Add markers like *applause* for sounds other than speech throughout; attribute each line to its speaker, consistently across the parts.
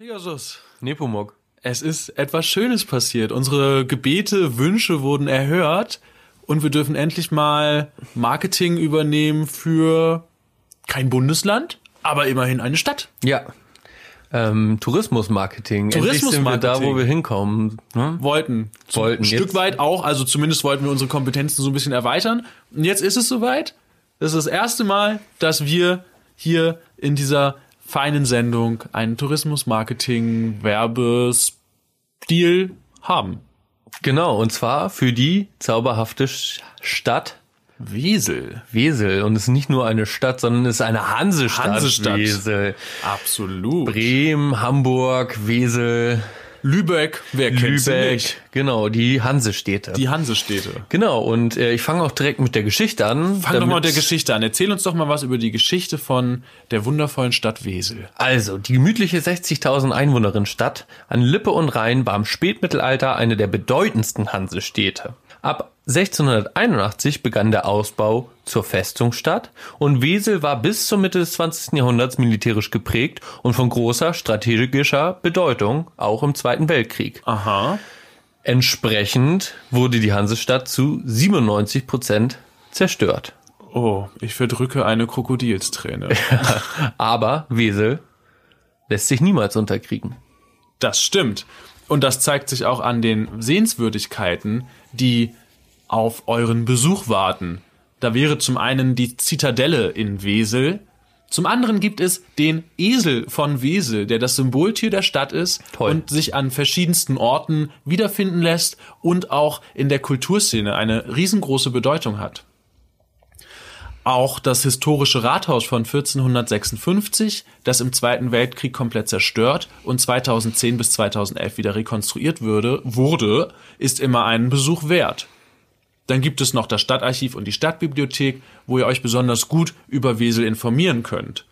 Speaker 1: Pegasus.
Speaker 2: Nepomuk.
Speaker 1: Es ist etwas Schönes passiert. Unsere Gebete, Wünsche wurden erhört und wir dürfen endlich mal Marketing übernehmen für kein Bundesland, aber immerhin eine Stadt.
Speaker 2: Ja. Ähm, Tourismusmarketing. Wir da,
Speaker 1: Tourismusmarketing.
Speaker 2: wo wir hinkommen. Ne?
Speaker 1: Wollten.
Speaker 2: Wollten.
Speaker 1: Stück
Speaker 2: Jetzt-
Speaker 1: weit auch, also zumindest wollten wir unsere Kompetenzen so ein bisschen erweitern. Und jetzt ist es soweit. Das ist das erste Mal, dass wir hier in dieser feinen Sendung einen Tourismusmarketing-Werbestil haben.
Speaker 2: Genau, und zwar für die zauberhafte Stadt
Speaker 1: Wesel.
Speaker 2: Wesel. Und es ist nicht nur eine Stadt, sondern es ist eine Hansestadt.
Speaker 1: Hansestadt.
Speaker 2: Wesel.
Speaker 1: Absolut.
Speaker 2: Bremen, Hamburg, Wesel,
Speaker 1: Lübeck, wer kennt sie
Speaker 2: Lübeck.
Speaker 1: nicht?
Speaker 2: Genau, die Hansestädte.
Speaker 1: Die Hansestädte.
Speaker 2: genau, und äh, ich fange auch direkt mit der Geschichte an.
Speaker 1: Fang doch mal mit der Geschichte an. Erzähl uns doch mal was über die Geschichte von der wundervollen Stadt Wesel.
Speaker 2: Also, die gemütliche 60.000 Einwohnerin-Stadt an Lippe und Rhein war im Spätmittelalter eine der bedeutendsten Hansestädte. Ab 1681 begann der Ausbau zur Festungsstadt und Wesel war bis zur Mitte des 20. Jahrhunderts militärisch geprägt und von großer strategischer Bedeutung, auch im Zweiten Weltkrieg.
Speaker 1: Aha.
Speaker 2: Entsprechend wurde die Hansestadt zu 97 Prozent zerstört.
Speaker 1: Oh, ich verdrücke eine Krokodilsträne. *laughs*
Speaker 2: Aber Wesel lässt sich niemals unterkriegen.
Speaker 1: Das stimmt. Und das zeigt sich auch an den Sehenswürdigkeiten, die auf euren Besuch warten. Da wäre zum einen die Zitadelle in Wesel. Zum anderen gibt es den Esel von Wesel, der das Symboltier der Stadt ist
Speaker 2: Toll.
Speaker 1: und sich an verschiedensten Orten wiederfinden lässt und auch in der Kulturszene eine riesengroße Bedeutung hat. Auch das historische Rathaus von 1456, das im Zweiten Weltkrieg komplett zerstört und 2010 bis 2011 wieder rekonstruiert würde, wurde, ist immer einen Besuch wert. Dann gibt es noch das Stadtarchiv und die Stadtbibliothek, wo ihr euch besonders gut über Wesel informieren könnt.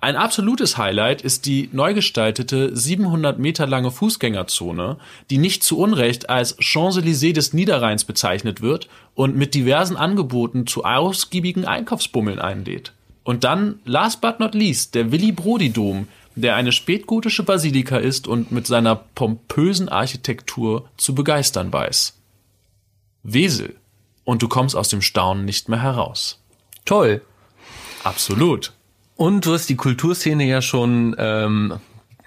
Speaker 1: Ein absolutes Highlight ist die neu gestaltete 700 Meter lange Fußgängerzone, die nicht zu Unrecht als Champs-Élysées des Niederrheins bezeichnet wird und mit diversen Angeboten zu ausgiebigen Einkaufsbummeln einlädt. Und dann, last but not least, der Willy-Brody-Dom, der eine spätgotische Basilika ist und mit seiner pompösen Architektur zu begeistern weiß. Wesel. Und du kommst aus dem Staunen nicht mehr heraus.
Speaker 2: Toll.
Speaker 1: Absolut.
Speaker 2: Und du hast die Kulturszene ja schon, ähm,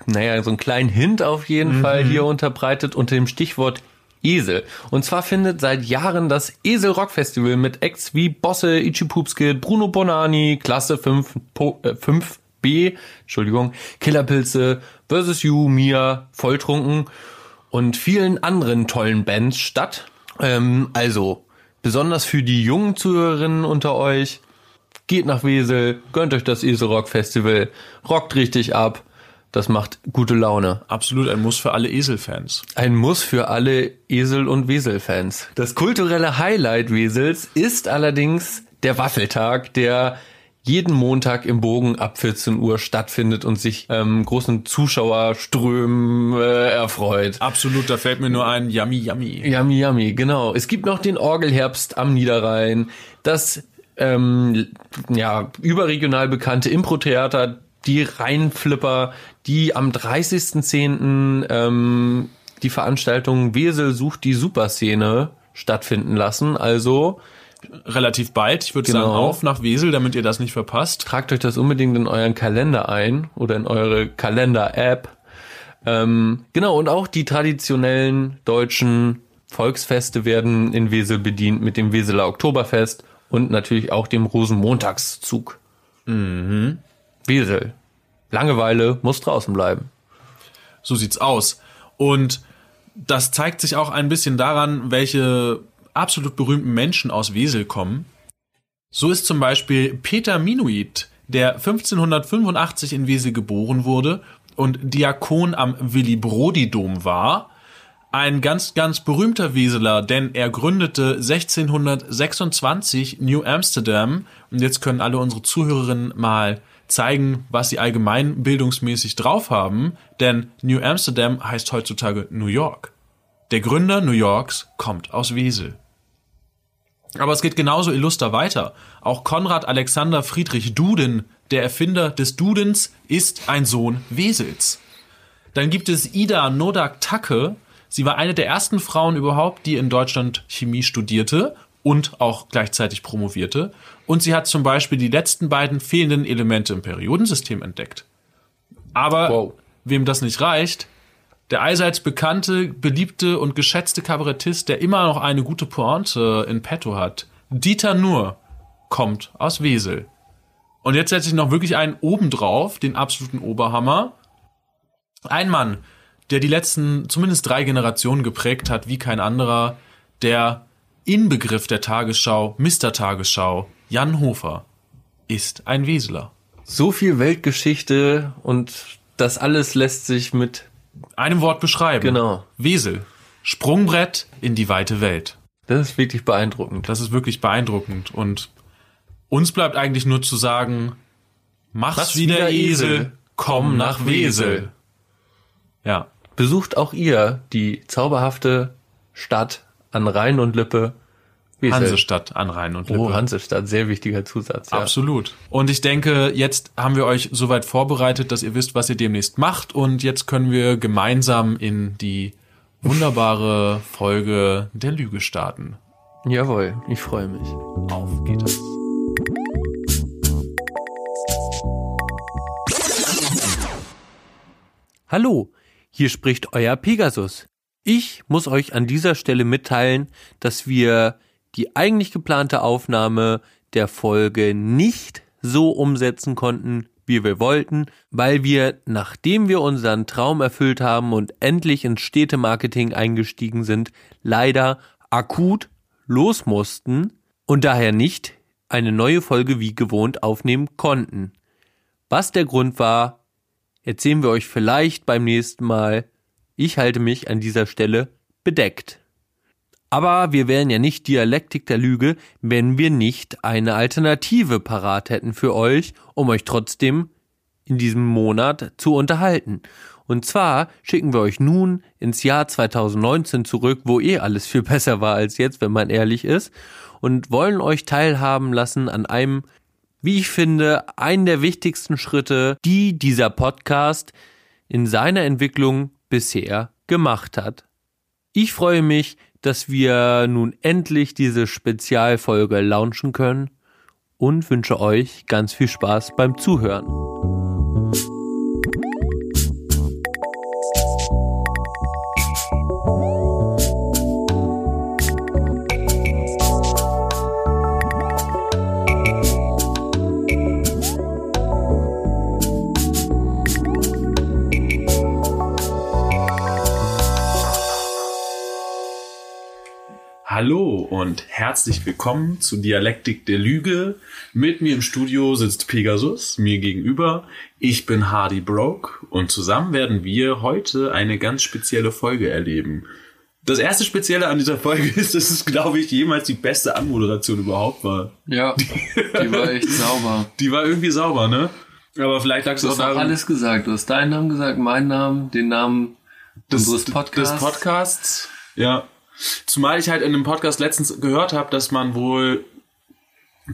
Speaker 2: naja, so einen kleinen Hint auf jeden Fall hier unterbreitet unter dem Stichwort Esel. Und zwar findet seit Jahren das Esel Rock Festival mit Acts wie Bosse, Ichi Poopskid, Bruno Bonani, Klasse 5, Po- äh, 5b, Entschuldigung, Killerpilze, Versus You, Mia, Volltrunken und vielen anderen tollen Bands statt. Ähm, also, besonders für die jungen Zuhörerinnen unter euch, geht nach Wesel, gönnt euch das Eselrock Festival, rockt richtig ab. Das macht gute Laune.
Speaker 1: Absolut ein Muss für alle Eselfans.
Speaker 2: Ein Muss für alle Esel- und Wesel-Fans. Das kulturelle Highlight Wesels ist allerdings der Waffeltag, der jeden Montag im Bogen ab 14 Uhr stattfindet und sich ähm, großen Zuschauerströmen äh, erfreut.
Speaker 1: Absolut, da fällt mir nur ein Yummy Yummy.
Speaker 2: Yummy, yummy, genau. Es gibt noch den Orgelherbst am Niederrhein, das ähm, ja, überregional bekannte Impro-Theater, die Rheinflipper, die am 30.10. Ähm, die Veranstaltung Wesel sucht die Superszene stattfinden lassen. Also
Speaker 1: Relativ bald, ich würde
Speaker 2: Genau.
Speaker 1: sagen, auf nach Wesel, damit ihr das nicht verpasst.
Speaker 2: tragt euch das unbedingt in euren Kalender ein oder in eure Kalender-App. Ähm, genau, und auch die traditionellen deutschen Volksfeste werden in Wesel bedient mit dem Weseler Oktoberfest und natürlich auch dem Rosenmontagszug. Mhm. Wesel. Langeweile muss draußen bleiben.
Speaker 1: So sieht's aus. Und das zeigt sich auch ein bisschen daran, welche absolut berühmten Menschen aus Wesel kommen. So ist zum Beispiel Peter Minuit, der 1585 in Wesel geboren wurde und Diakon am Willy-Brody-Dom war, ein ganz, ganz berühmter Weseler, denn er gründete 1626 New Amsterdam. Und jetzt können alle unsere Zuhörerinnen mal zeigen, was sie allgemein bildungsmäßig drauf haben, denn New Amsterdam heißt heutzutage New York. Der Gründer New Yorks kommt aus Wesel. Aber es geht genauso illuster weiter. Auch Konrad Alexander Friedrich Duden, der Erfinder des Dudens, ist ein Sohn Wesels. Dann gibt es Ida Nodak Tacke. Sie war eine der ersten Frauen überhaupt, die in Deutschland Chemie studierte und auch gleichzeitig promovierte. Und sie hat zum Beispiel die letzten beiden fehlenden Elemente im Periodensystem entdeckt. Aber
Speaker 2: Wow.
Speaker 1: wem das nicht reicht, der allseits bekannte, beliebte und geschätzte Kabarettist, der immer noch eine gute Pointe in petto hat, Dieter Nuhr, kommt aus Wesel. Und jetzt setze ich noch wirklich einen obendrauf, den absoluten Oberhammer. Ein Mann, der die letzten zumindest drei Generationen geprägt hat, wie kein anderer, der Inbegriff der Tagesschau, Mr. Tagesschau, Jan Hofer, ist ein Weseler.
Speaker 2: So viel Weltgeschichte und das alles lässt sich mit
Speaker 1: Einem Wort beschreiben.
Speaker 2: Genau.
Speaker 1: Wesel. Sprungbrett in die weite Welt.
Speaker 2: Das ist wirklich beeindruckend.
Speaker 1: Das ist wirklich beeindruckend. Und uns bleibt eigentlich nur zu sagen, mach's,
Speaker 2: Mach's
Speaker 1: wie der Esel,
Speaker 2: Esel,
Speaker 1: komm nach Wesel. Ja.
Speaker 2: Besucht auch ihr die zauberhafte Stadt an Rhein und Lippe.
Speaker 1: Hansestadt an Rhein und Lippe.
Speaker 2: Oh, Hansestadt, sehr wichtiger Zusatz. Ja.
Speaker 1: Absolut. Und ich denke, jetzt haben wir euch soweit vorbereitet, dass ihr wisst, was ihr demnächst macht. Und jetzt können wir gemeinsam in die wunderbare Folge der Lüge starten.
Speaker 2: Jawohl, ich freue mich.
Speaker 1: Auf geht es.
Speaker 2: Hallo, hier spricht euer Pegasus. Ich muss euch an dieser Stelle mitteilen, dass wir die eigentlich geplante Aufnahme der Folge nicht so umsetzen konnten, wie wir wollten, weil wir, nachdem wir unseren Traum erfüllt haben und endlich ins Städtemarketing eingestiegen sind, leider akut los mussten und daher nicht eine neue Folge wie gewohnt aufnehmen konnten. Was der Grund war, erzählen wir euch vielleicht beim nächsten Mal. Ich halte mich an dieser Stelle bedeckt. Aber wir wären ja nicht Dialektik der Lüge, wenn wir nicht eine Alternative parat hätten für euch, um euch trotzdem in diesem Monat zu unterhalten. Und zwar schicken wir euch nun ins Jahr 2019 zurück, wo eh alles viel *laughs* besser war als jetzt, wenn man ehrlich ist, und wollen euch teilhaben lassen an einem, wie ich finde, einen der wichtigsten Schritte, die dieser Podcast in seiner Entwicklung bisher gemacht hat. Ich freue mich, dass wir nun endlich diese Spezialfolge launchen können und wünsche euch ganz viel Spaß beim Zuhören.
Speaker 1: Hallo und herzlich willkommen zu Dialektik der Lüge. Mit mir im Studio sitzt Pegasus, mir gegenüber. Ich bin Hardy Broke und zusammen werden wir heute eine ganz spezielle Folge erleben. Das erste Spezielle an dieser Folge *laughs* ist, dass es, glaube ich, jemals die beste Anmoderation überhaupt war.
Speaker 3: Ja, die war echt *laughs* sauber.
Speaker 1: Die war irgendwie sauber, ne? Aber vielleicht lag es
Speaker 3: Du
Speaker 1: auch daran,
Speaker 3: alles gesagt. Du hast deinen Namen gesagt, meinen Namen, den Namen unseres Podcasts.
Speaker 1: des Podcasts. Ja. Zumal ich halt in einem Podcast letztens gehört habe, dass man wohl,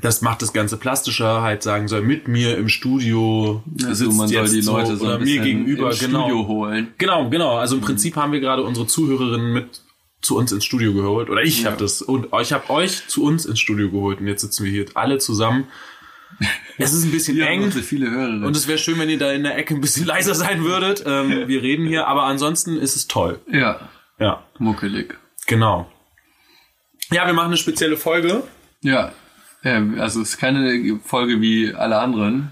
Speaker 1: das macht das Ganze plastischer, halt sagen soll, mit mir im Studio
Speaker 3: Also man soll
Speaker 1: jetzt
Speaker 3: die Leute so
Speaker 1: oder
Speaker 3: ein
Speaker 1: mir gegenüber,
Speaker 3: ins
Speaker 1: genau.
Speaker 3: Studio holen.
Speaker 1: Genau, genau. Also im Prinzip haben wir gerade unsere Zuhörerinnen mit zu uns ins Studio geholt. Oder ich
Speaker 3: Ja.
Speaker 1: habe das. Und ich habe euch zu uns ins Studio geholt. Und jetzt sitzen wir hier alle zusammen. *laughs* Es ist ein bisschen
Speaker 3: Ja,
Speaker 1: eng.
Speaker 3: viele Hörerinnen.
Speaker 1: Und es wäre schön, wenn ihr da in der Ecke ein bisschen *laughs* leiser sein würdet. Ähm, wir reden hier, aber ansonsten ist es toll.
Speaker 3: ja,
Speaker 1: Ja,
Speaker 3: muckelig.
Speaker 1: Genau. Ja, wir machen eine spezielle Folge.
Speaker 3: Ja, also es ist keine Folge wie alle anderen,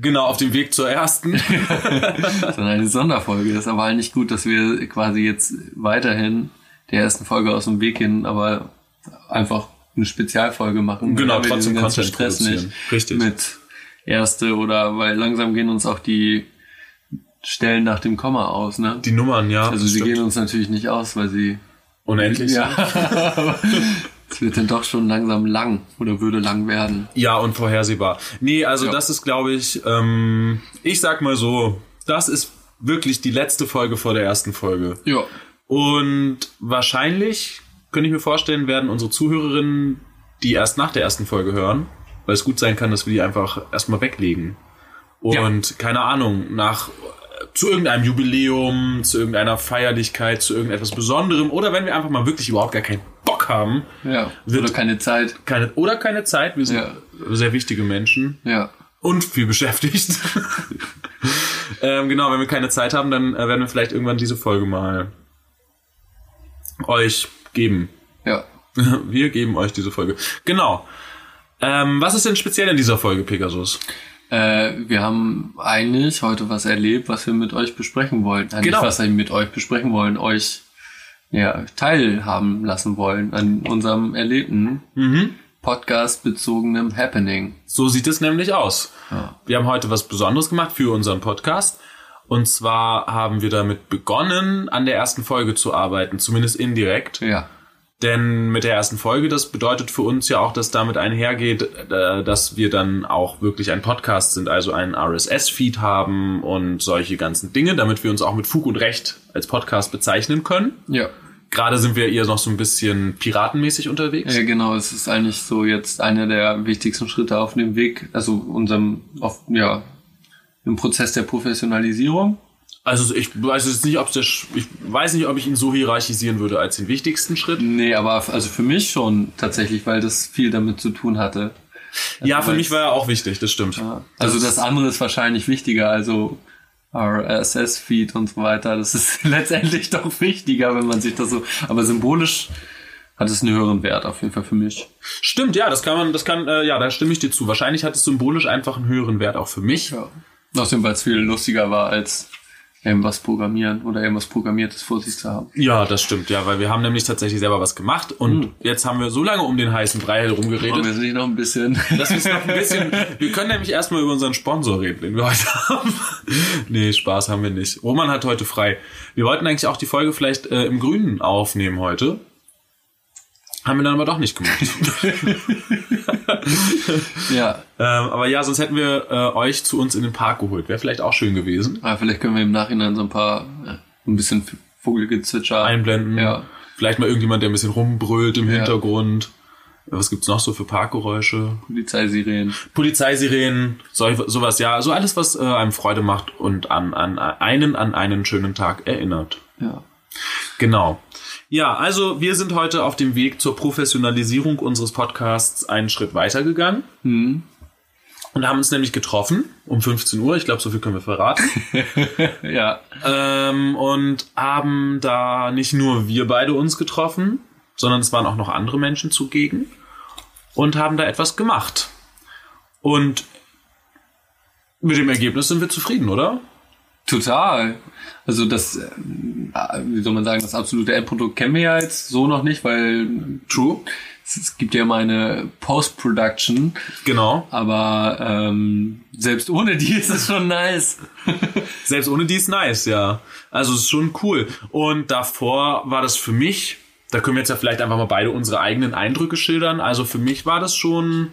Speaker 1: Genau, auf dem Weg zur ersten. *laughs*
Speaker 3: sondern eine Sonderfolge. Das ist aber halt nicht gut, dass wir quasi jetzt weiterhin der ersten Folge aus dem Weg gehen, aber einfach eine Spezialfolge machen.
Speaker 1: Genau, trotzdem
Speaker 3: diesen ganzen
Speaker 1: Content
Speaker 3: Stress nicht
Speaker 1: Richtig.
Speaker 3: mit erste oder weil langsam gehen uns auch die Stellen nach dem Komma aus, ne?
Speaker 1: Die Nummern, ja.
Speaker 3: Also sie
Speaker 1: stimmt.
Speaker 3: gehen uns natürlich nicht aus, weil sie
Speaker 1: unendlich.
Speaker 3: ja. *laughs* Es wird dann doch schon langsam lang oder würde lang werden.
Speaker 1: Ja, und vorhersehbar. Nee, also
Speaker 3: Ja.
Speaker 1: das ist, glaube ich, ähm, ich sag mal so, das ist wirklich die letzte Folge vor der ersten Folge.
Speaker 3: Ja.
Speaker 1: Und wahrscheinlich, könnte ich mir vorstellen, werden unsere Zuhörerinnen die erst nach der ersten Folge hören, weil es gut sein kann, dass wir die einfach erstmal weglegen. Und keine Ahnung, nach zu irgendeinem Jubiläum, zu irgendeiner Feierlichkeit, zu irgendetwas Besonderem oder wenn wir einfach mal wirklich überhaupt gar keinen Bock haben.
Speaker 2: Ja.
Speaker 1: Wird-
Speaker 2: Oder keine Zeit.
Speaker 1: Keine, oder keine Zeit. Wir sind
Speaker 2: Ja.
Speaker 1: sehr wichtige Menschen
Speaker 2: Ja.
Speaker 1: und viel beschäftigt. *laughs* ähm, genau, wenn wir keine Zeit haben, dann äh, werden wir vielleicht irgendwann diese Folge mal euch geben.
Speaker 2: Ja. *laughs*
Speaker 1: Wir geben euch diese Folge. Genau. Ähm, was ist denn speziell in dieser Folge, Pegasus?
Speaker 2: Äh, wir haben eigentlich heute was erlebt, was wir mit euch besprechen wollen. Äh,
Speaker 1: Genau.
Speaker 2: Was wir mit euch besprechen wollen, euch ja, teilhaben lassen wollen an unserem erlebten Podcast-bezogenem Happening.
Speaker 1: So sieht es nämlich aus.
Speaker 2: Ja.
Speaker 1: Wir haben heute was Besonderes gemacht für unseren Podcast. Und zwar haben wir damit begonnen, an der ersten Folge zu arbeiten, zumindest indirekt.
Speaker 2: Ja.
Speaker 1: Denn mit der ersten Folge, das bedeutet für uns ja auch, dass damit einhergeht, äh, dass wir dann auch wirklich ein Podcast sind, also einen RSS-Feed haben und solche ganzen Dinge, damit wir uns auch mit Fug und Recht als Podcast bezeichnen können.
Speaker 2: Ja.
Speaker 1: Gerade sind wir eher noch so ein bisschen piratenmäßig unterwegs.
Speaker 2: Ja, genau, es ist eigentlich so jetzt einer der wichtigsten Schritte auf dem Weg, also unserem, auf, ja, im Prozess der Professionalisierung.
Speaker 1: Also ich weiß jetzt nicht, ob der, ich weiß nicht, ob ich ihn so hierarchisieren würde als den wichtigsten Schritt.
Speaker 2: Nee, aber also für mich schon tatsächlich, weil das viel damit zu tun hatte.
Speaker 1: ja, für mich war er auch wichtig, das stimmt.
Speaker 2: Also das andere ist wahrscheinlich wichtiger, also RSS-Feed und so weiter. Das ist *laughs* letztendlich doch wichtiger, wenn man sich das so. Aber symbolisch hat es einen höheren Wert auf jeden Fall für mich.
Speaker 1: Stimmt, ja, das kann man, das kann, äh, ja, da stimme ich dir zu. Wahrscheinlich hat es symbolisch einfach einen höheren Wert auch für mich.
Speaker 2: Ja. Außerdem, weil es viel lustiger war, als irgendwas programmieren oder irgendwas Programmiertes vor sich zu haben.
Speaker 1: Ja, das stimmt, ja, weil wir haben nämlich tatsächlich selber was gemacht und jetzt haben wir so lange um den heißen Brei
Speaker 2: Wollen
Speaker 1: herumgeredet,
Speaker 2: wir noch ein bisschen.
Speaker 1: wir es noch ein bisschen, wir können nämlich erstmal über unseren Sponsor reden, den wir heute haben. *laughs* nee, Spaß haben wir nicht. Roman hat heute frei. Wir wollten eigentlich auch die Folge vielleicht äh, im Grünen aufnehmen heute. Haben wir dann aber doch nicht gemacht. *laughs*
Speaker 2: ja.
Speaker 1: ähm, aber ja, sonst hätten wir äh, euch zu uns in den Park geholt. Wäre vielleicht auch schön gewesen.
Speaker 2: Aber vielleicht können wir im Nachhinein so ein paar, ja, ein bisschen Vogelgezwitscher
Speaker 1: Einblenden.
Speaker 2: Ja.
Speaker 1: Vielleicht mal irgendjemand, der ein bisschen rumbrüllt im
Speaker 2: Ja.
Speaker 1: Hintergrund. Was gibt's noch so für Parkgeräusche?
Speaker 2: Polizeisirenen.
Speaker 1: Polizeisirenen, so, sowas, ja. So alles, was äh, einem Freude macht und an, an einen an einen schönen Tag erinnert.
Speaker 2: Ja.
Speaker 1: Genau. Ja, also wir sind heute auf dem Weg zur Professionalisierung unseres Podcasts einen Schritt weitergegangen.
Speaker 2: Mhm.
Speaker 1: Und haben uns nämlich getroffen um 15 Uhr. Ich glaube, so viel können wir verraten. *laughs*
Speaker 2: Ja.
Speaker 1: ähm, und haben da nicht nur wir beide uns getroffen, sondern es waren auch noch andere Menschen zugegen und haben da etwas gemacht. Und mit dem Ergebnis sind wir zufrieden, oder?
Speaker 2: Total. Also das, äh, wie soll man sagen, das absolute Endprodukt kennen wir ja jetzt so noch nicht, weil
Speaker 1: True.
Speaker 2: es, es gibt ja mal eine Post-Production,
Speaker 1: Genau.
Speaker 2: aber ähm, selbst ohne die ist es schon nice. *laughs*
Speaker 1: Selbst ohne die ist nice, ja. Also es ist schon cool. Und davor war das für mich, da können wir jetzt ja vielleicht einfach mal beide unsere eigenen Eindrücke schildern. Also für mich war das schon,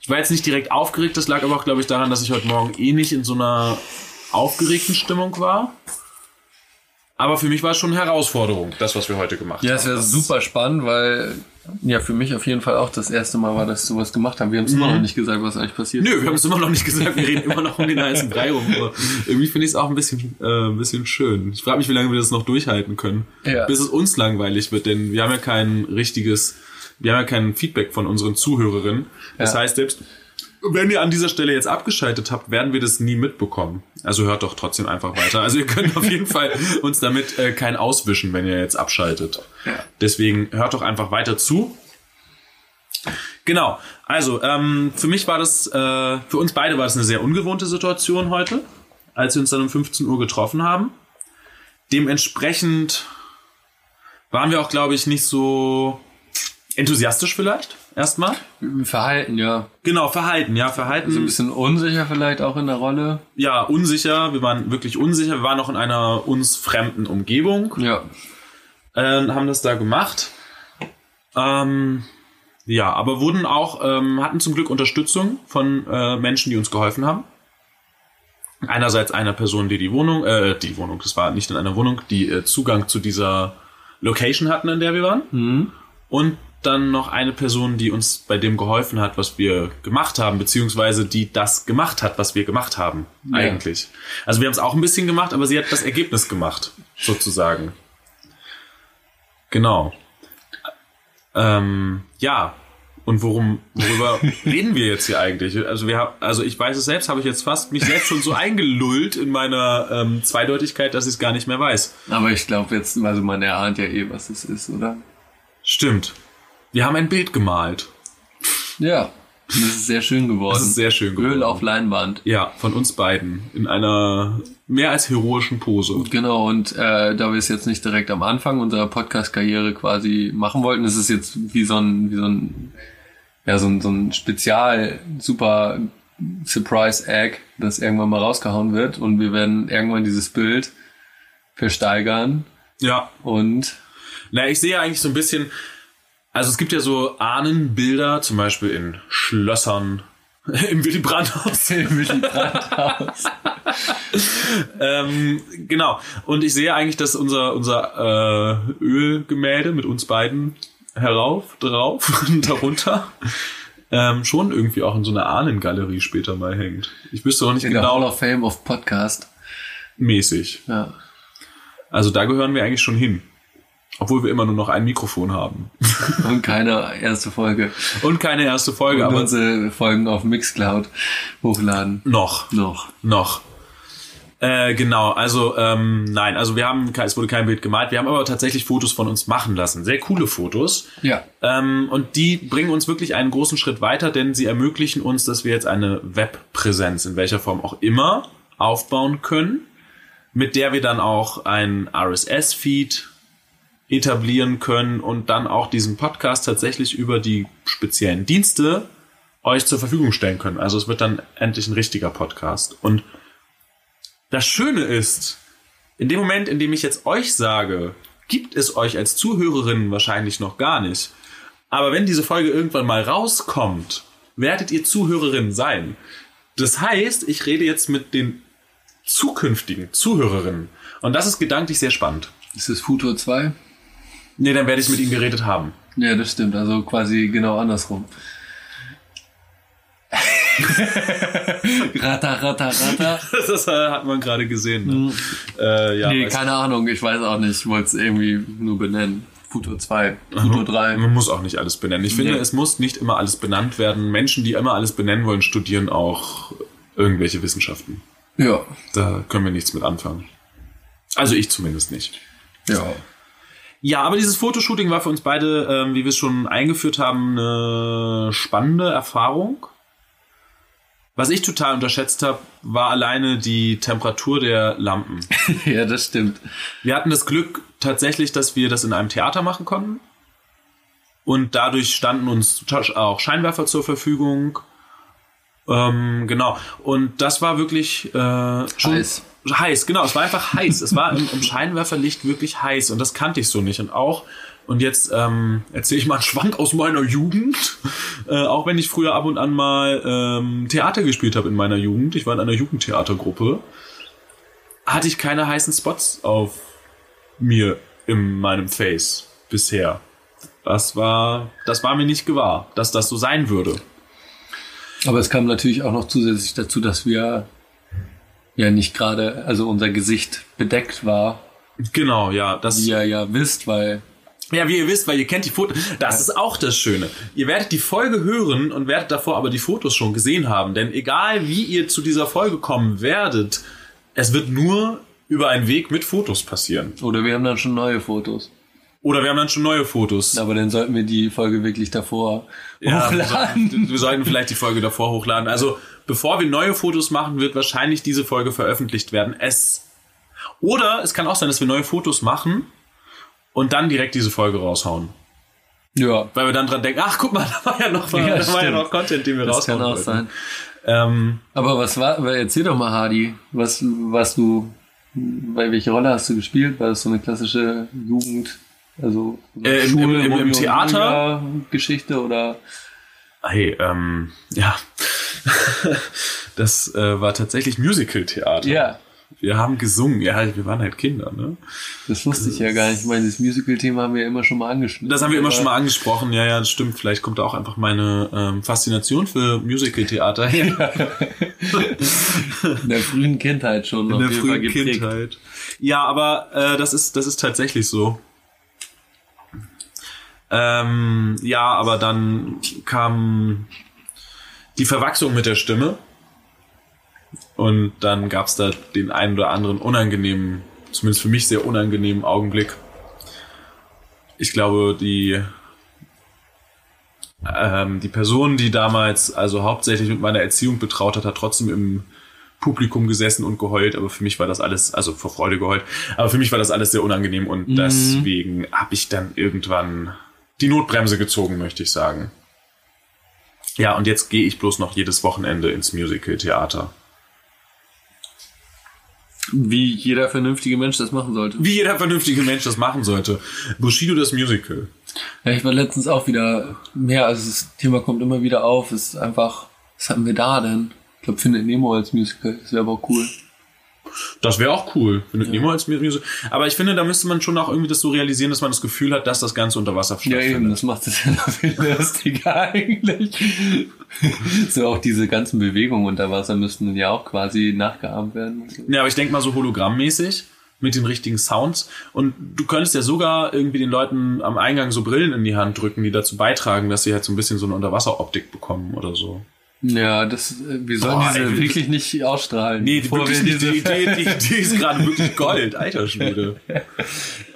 Speaker 1: ich war jetzt nicht direkt aufgeregt, das lag aber auch, glaube ich, daran, dass ich heute Morgen eh nicht in so einer aufgeregten Stimmung war. Aber für mich war es schon eine Herausforderung, das, was wir heute gemacht
Speaker 2: Ja,
Speaker 1: haben.
Speaker 2: es wäre super spannend, weil ja für mich auf jeden Fall auch das erste Mal war, dass wir sowas gemacht haben. Wir haben es immer noch nicht gesagt, was eigentlich passiert.
Speaker 1: Nö, wir haben es immer noch nicht gesagt, wir reden immer noch um den heißen Brei rum. Aber irgendwie finde ich es auch ein bisschen, äh, ein bisschen schön. Ich frage mich, wie lange wir das noch durchhalten können.
Speaker 2: Ja.
Speaker 1: Bis es uns langweilig wird, denn wir haben ja kein richtiges, wir haben ja kein Feedback von unseren Zuhörerinnen. Das
Speaker 2: Ja.
Speaker 1: heißt, selbst wenn ihr an dieser Stelle jetzt abgeschaltet habt, werden wir das nie mitbekommen. Also hört doch trotzdem einfach weiter. Also ihr könnt auf jeden Fall uns damit äh, kein auswischen, wenn ihr jetzt abschaltet. Deswegen hört doch einfach weiter zu. Genau. Also ähm, für mich war das, äh, für uns beide war das eine sehr ungewohnte Situation heute, als wir uns dann um 15 Uhr getroffen haben. Dementsprechend waren wir auch, glaube ich, nicht so enthusiastisch vielleicht erstmal.
Speaker 2: Verhalten, ja.
Speaker 1: Genau, Verhalten, ja, Verhalten.
Speaker 2: So ein bisschen unsicher vielleicht auch in der Rolle.
Speaker 1: ja, unsicher. Wir waren wirklich unsicher. Wir waren noch in einer uns fremden Umgebung.
Speaker 2: Ja.
Speaker 1: äh, haben das da gemacht. Ähm, ja, aber wurden auch, ähm, hatten zum Glück Unterstützung von äh, Menschen, die uns geholfen haben. Einerseits einer Person, die die Wohnung, äh, die Wohnung, das war nicht in einer Wohnung, die äh, Zugang zu dieser Location hatten, in der wir waren. Und dann noch eine Person, die uns bei dem geholfen hat, was wir gemacht haben, beziehungsweise die das gemacht hat, was wir gemacht haben,
Speaker 2: Ja.
Speaker 1: eigentlich. Also wir haben es auch ein bisschen gemacht, aber sie hat das Ergebnis gemacht, sozusagen. Genau. Ähm, ja. Und worum, worüber *laughs* reden wir jetzt hier eigentlich? Also wir haben, also ich weiß es selbst, habe ich jetzt fast mich selbst schon so eingelullt in meiner ähm, Zweideutigkeit, dass ich es gar nicht mehr weiß.
Speaker 2: Aber ich glaube jetzt, also man erahnt ja eh, was es ist, oder?
Speaker 1: Stimmt. Wir haben ein Bild gemalt.
Speaker 2: Ja. Das ist sehr schön geworden.
Speaker 1: Das ist sehr schön geworden.
Speaker 2: Öl auf Leinwand.
Speaker 1: Ja, von uns beiden. In einer mehr als heroischen Pose.
Speaker 2: Genau, und äh, da wir es jetzt nicht direkt am Anfang unserer Podcast-Karriere quasi machen wollten, ist es jetzt wie so ein, wie so ein, ja, so ein, so ein Spezial, super Surprise-Egg, das irgendwann mal rausgehauen wird und wir werden irgendwann dieses Bild versteigern
Speaker 1: Ja.
Speaker 2: und
Speaker 1: Na, ich sehe eigentlich so ein bisschen, also es gibt ja so Ahnenbilder, zum Beispiel in Schlössern, *laughs* im Willy Brandt-Haus. *laughs*
Speaker 2: Willy Brandt-Haus. *laughs*
Speaker 1: ähm, genau. Und ich sehe eigentlich, dass unser, unser äh, Ölgemälde mit uns beiden herauf, drauf, darunter, ähm, schon irgendwie auch in so einer Ahnengalerie später mal hängt. Ich wüsste noch nicht
Speaker 2: in der Hall
Speaker 1: genau
Speaker 2: of Fame of Podcast.
Speaker 1: mäßig.
Speaker 2: Ja.
Speaker 1: Also da gehören wir eigentlich schon hin. Obwohl wir immer nur noch ein Mikrofon haben. *laughs*
Speaker 2: Und keine erste Folge.
Speaker 1: Und keine erste Folge,
Speaker 2: Und
Speaker 1: aber
Speaker 2: unsere Folgen auf Mixcloud hochladen.
Speaker 1: noch.
Speaker 2: Noch.
Speaker 1: Noch. Äh, genau, also ähm, nein, also wir haben, es wurde kein Bild gemalt, wir haben aber tatsächlich Fotos von uns machen lassen. Sehr coole Fotos.
Speaker 2: Ja.
Speaker 1: Ähm, und die bringen uns wirklich einen großen Schritt weiter, denn sie ermöglichen uns, dass wir jetzt eine Webpräsenz in welcher Form auch immer aufbauen können, mit der wir dann auch ein RSS-Feed etablieren können und dann auch diesen Podcast tatsächlich über die speziellen Dienste euch zur Verfügung stellen können. Also es wird dann endlich ein richtiger Podcast. Und das Schöne ist, in dem Moment, in dem ich jetzt euch sage, gibt es euch als Zuhörerinnen wahrscheinlich noch gar nicht. Aber wenn diese Folge irgendwann mal rauskommt, werdet ihr Zuhörerinnen sein. Das heißt, ich rede jetzt mit den zukünftigen Zuhörerinnen. Und das ist gedanklich sehr spannend.
Speaker 2: Ist das Futur 2?
Speaker 1: Nee, dann werde ich mit ihnen geredet haben.
Speaker 2: Ja, das stimmt. Also quasi genau andersrum. ratter, ratter, ratter.
Speaker 1: Das äh, hat man gerade gesehen. Ne? Äh, ja,
Speaker 2: nee, keine Ahnung. Ich weiß auch nicht. Ich wollte es irgendwie nur benennen. Futur 2, Futur 3.
Speaker 1: Man muss auch nicht alles benennen. Ich finde,
Speaker 2: Nee.
Speaker 1: es muss nicht immer alles benannt werden. Menschen, die immer alles benennen wollen, studieren auch irgendwelche Wissenschaften.
Speaker 2: Ja.
Speaker 1: Da können wir nichts mit anfangen. Also ich zumindest nicht.
Speaker 2: Ja.
Speaker 1: Ja, aber dieses Fotoshooting war für uns beide, ähm, wie wir es schon eingeführt haben, eine spannende Erfahrung. Was ich total unterschätzt habe, war alleine die Temperatur der Lampen. *laughs*
Speaker 2: ja, das stimmt.
Speaker 1: Wir hatten das Glück tatsächlich, dass wir das in einem Theater machen konnten. Und dadurch standen uns auch Scheinwerfer zur Verfügung. Ähm, genau. Und das war wirklich äh, schon
Speaker 2: Heiß.
Speaker 1: Heiß. Genau, es war einfach heiß. es war im, im Scheinwerferlicht wirklich heiß. Und das kannte ich so nicht. Und auch, und jetzt ähm, erzähle ich mal einen Schwank aus meiner Jugend. Äh, auch wenn ich früher ab und an mal ähm, Theater gespielt habe in meiner Jugend. Ich war in einer Jugendtheatergruppe hatte ich keine heißen Spots auf mir in meinem Face bisher. Das war, das war mir nicht gewahr, dass das so sein würde.
Speaker 2: Aber es kam natürlich auch noch zusätzlich dazu, dass wir ja nicht gerade, also unser Gesicht bedeckt war,
Speaker 1: Genau, ja, das,
Speaker 2: wie ihr ja wisst, weil
Speaker 1: ja, wie ihr wisst, weil ihr kennt die Fotos. Das ist auch das Schöne. Ihr werdet die Folge hören und werdet davor aber die Fotos schon gesehen haben. Denn egal wie ihr zu dieser Folge kommen werdet, es wird nur über einen Weg mit Fotos passieren.
Speaker 2: oder wir haben dann schon neue Fotos.
Speaker 1: Oder wir haben dann schon neue Fotos.
Speaker 2: Aber dann sollten wir die Folge wirklich davor
Speaker 1: Ja, wir
Speaker 2: hochladen.
Speaker 1: sollten, wir sollten vielleicht die Folge davor hochladen. Also, bevor wir neue Fotos machen, wird wahrscheinlich diese Folge veröffentlicht werden. Es oder es kann auch sein, dass wir neue Fotos machen und dann direkt diese Folge raushauen.
Speaker 2: Ja,
Speaker 1: Weil wir dann dran denken, ach guck mal, *laughs* da war ja noch,
Speaker 2: Ja,
Speaker 1: da war ja noch Content, den wir
Speaker 2: das
Speaker 1: raushauen
Speaker 2: kann auch
Speaker 1: wollten.
Speaker 2: sein.
Speaker 1: Ähm,
Speaker 2: Aber was war, erzähl doch mal, Hardy, was, was du, bei welche Rolle hast du gespielt? War das so eine klassische Jugend, also
Speaker 1: Äh, im- im- im- im Theater?
Speaker 2: Geschichte oder?
Speaker 1: Hey, ähm, ja. *laughs* das äh, war tatsächlich Musical-Theater.
Speaker 2: Ja.
Speaker 1: Wir haben gesungen. Ja, wir waren halt Kinder, ne?
Speaker 2: Das wusste ich ja gar nicht. Ich meine, das Musical-Thema haben wir ja immer schon mal angeschnitten.
Speaker 1: Das haben wir immer schon mal angesprochen. Ja, ja, das stimmt. Vielleicht kommt da auch einfach meine ähm, Faszination für Musical-Theater her. *laughs*
Speaker 2: In der frühen Kindheit schon.
Speaker 1: In der frühen Kindheit. Ja, aber äh, das ist das ist tatsächlich so. Ähm, ja, aber dann kam die Verwachsung mit der Stimme. Und dann gab es da den einen oder anderen unangenehmen, zumindest für mich sehr unangenehmen Augenblick. Ich glaube, die, ähm, die Person, die damals also hauptsächlich mit meiner Erziehung betraut hat, hat trotzdem im Publikum gesessen und geheult, aber für mich war das alles, also vor Freude geheult, aber für mich war das alles sehr unangenehm und mhm. deswegen habe ich dann irgendwann die Notbremse gezogen, möchte ich sagen. Ja, und jetzt gehe ich bloß noch jedes Wochenende ins Musical-Theater.
Speaker 2: Wie jeder vernünftige Mensch das machen sollte.
Speaker 1: Wie jeder vernünftige Mensch das machen sollte. Bushido das Musical.
Speaker 2: Ja, ich war letztens auch wieder mehr, also das Thema kommt immer wieder auf, ist einfach, was hatten wir da denn? Ich glaube, Findet Nemo als Musical, das wäre aber auch cool.
Speaker 1: Das wäre auch cool, findet ja. Nemo als Musical. Aber ich finde, da müsste man schon auch irgendwie das so realisieren, dass man das Gefühl hat, dass das Ganze unter Wasser
Speaker 2: stattfindet. Ja, eben, das macht es ja noch viel lustiger *laughs* eigentlich. so auch diese ganzen Bewegungen unter Wasser müssten ja auch quasi nachgeahmt werden.
Speaker 1: Ja, aber ich denke mal so hologrammmäßig mit den richtigen Sounds. Und du könntest ja sogar irgendwie den Leuten am Eingang so Brillen in die Hand drücken, die dazu beitragen, dass sie halt so ein bisschen so eine Unterwasseroptik bekommen oder so.
Speaker 2: Ja, das, äh, wir sollen Boah, diese ey, wirklich nicht ausstrahlen.
Speaker 1: Nee, die, wirklich nicht, die, Idee, die, die ist gerade wirklich Gold, alter Schwede.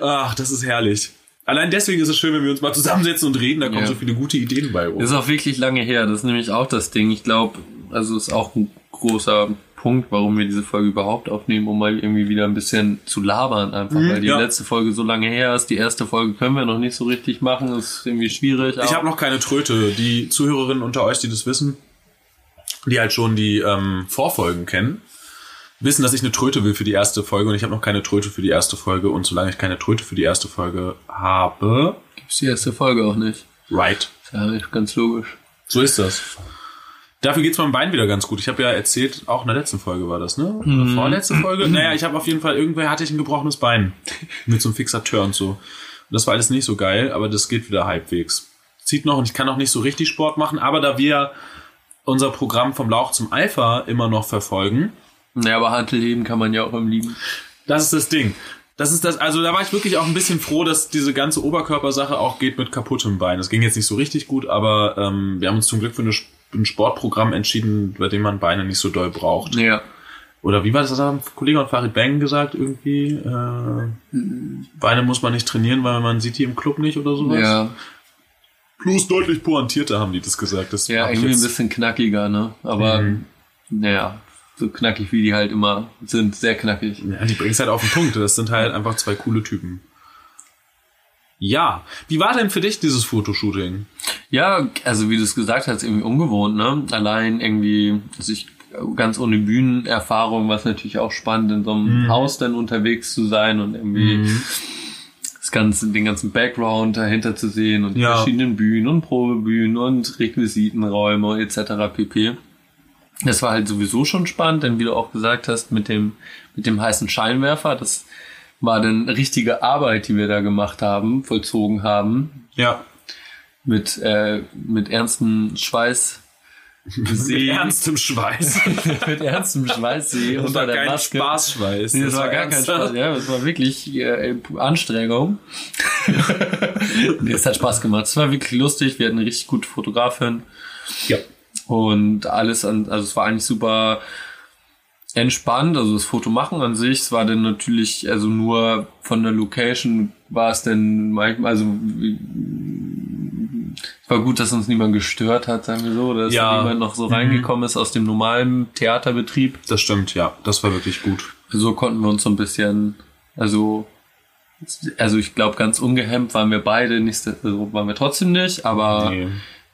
Speaker 1: Ach, das ist herrlich. Allein deswegen ist es schön, wenn wir uns mal zusammensetzen und reden, da kommen ja. so viele gute Ideen bei
Speaker 2: uns. Ist auch wirklich lange her, das ist nämlich auch das Ding. Ich glaube, also ist auch ein großer Punkt, warum wir diese Folge überhaupt aufnehmen, um mal irgendwie wieder ein bisschen zu labern einfach, mhm, weil die ja. letzte Folge so lange her ist. Die erste Folge können wir noch nicht so richtig machen, das ist irgendwie schwierig.
Speaker 1: Ich habe noch keine Tröte. Die Zuhörerinnen unter euch, die das wissen, die halt schon die ähm, Vorfolgen kennen, wissen, dass ich eine Tröte will für die erste Folge und ich habe noch keine Tröte für die erste Folge und solange ich keine Tröte für die erste Folge habe,
Speaker 2: gibt's die erste Folge auch nicht.
Speaker 1: Right.
Speaker 2: Ja, ganz logisch.
Speaker 1: So ist das. Dafür geht's meinem Bein wieder ganz gut. Ich habe ja erzählt, auch in der letzten Folge war das, ne? Mhm. Vorletzte Folge? Naja, ich habe auf jeden Fall, irgendwer hatte ich ein gebrochenes Bein. *laughs* Mit so einem Fixateur und so. Und das war alles nicht so geil, aber das geht wieder halbwegs. Zieht noch und ich kann auch nicht so richtig Sport machen, aber da wir unser Programm vom Lauch zum Alpha immer noch verfolgen.
Speaker 2: Naja, aber Handelleben kann man ja auch im Lieben.
Speaker 1: Das ist das Ding. Das ist das, also da war ich wirklich auch ein bisschen froh, dass diese ganze Oberkörpersache auch geht mit kaputtem Bein. Das ging jetzt nicht so richtig gut, aber ähm, wir haben uns zum Glück für eine, ein Sportprogramm entschieden, bei dem man Beine nicht so doll braucht.
Speaker 2: Ja.
Speaker 1: Oder wie war das, das haben Kollege und Farid Bang gesagt irgendwie? Äh, Beine muss man nicht trainieren, weil man sieht die im Club nicht oder sowas.
Speaker 2: Ja.
Speaker 1: Plus deutlich pointierter haben die das gesagt. Das
Speaker 2: ja, irgendwie ein bisschen knackiger, ne? Aber mhm. naja, so knackig wie die halt immer sind, sehr knackig.
Speaker 1: Ja, die bringen es halt auf den Punkt. Das sind halt einfach zwei coole Typen. Ja, wie war denn für dich dieses Fotoshooting?
Speaker 2: Ja, also wie du es gesagt hast, irgendwie ungewohnt, ne? Allein irgendwie, also ich ganz ohne Bühnenerfahrung, was natürlich auch spannend, in so einem mhm. Haus dann unterwegs zu sein und irgendwie mhm ganze, den ganzen Background dahinter zu sehen und ja. verschiedenen Bühnen und Probebühnen und Requisitenräume etc. pp. Das war halt sowieso schon spannend, denn wie du auch gesagt hast, mit dem, mit dem heißen Scheinwerfer, das war dann richtige Arbeit, die wir da gemacht haben, vollzogen haben.
Speaker 1: Ja.
Speaker 2: Mit, äh, mit ernsten Schweiß
Speaker 1: See. *laughs* mit ernstem Schweiß.
Speaker 2: mit ernstem Schweiß See
Speaker 1: das unter war der kein Maske. Spaßschweiß.
Speaker 2: Nee, das, das war, war gar kein Spaß. Ja, das war wirklich äh, Anstrengung. *laughs* nee, es hat Spaß gemacht. Es war wirklich lustig. Wir hatten eine richtig gute Fotografin.
Speaker 1: Ja.
Speaker 2: Und alles an, also es war eigentlich super entspannt, also das Foto machen an sich, es war dann natürlich, also nur von der Location war es dann manchmal, also war gut, dass uns niemand gestört hat, sagen wir so, dass ja. niemand noch so mhm. reingekommen ist aus dem normalen Theaterbetrieb.
Speaker 1: Das stimmt, ja. Das war wirklich gut.
Speaker 2: So konnten wir uns so ein bisschen, also, also ich glaube, ganz ungehemmt waren wir beide nicht, also waren wir trotzdem nicht, aber nee.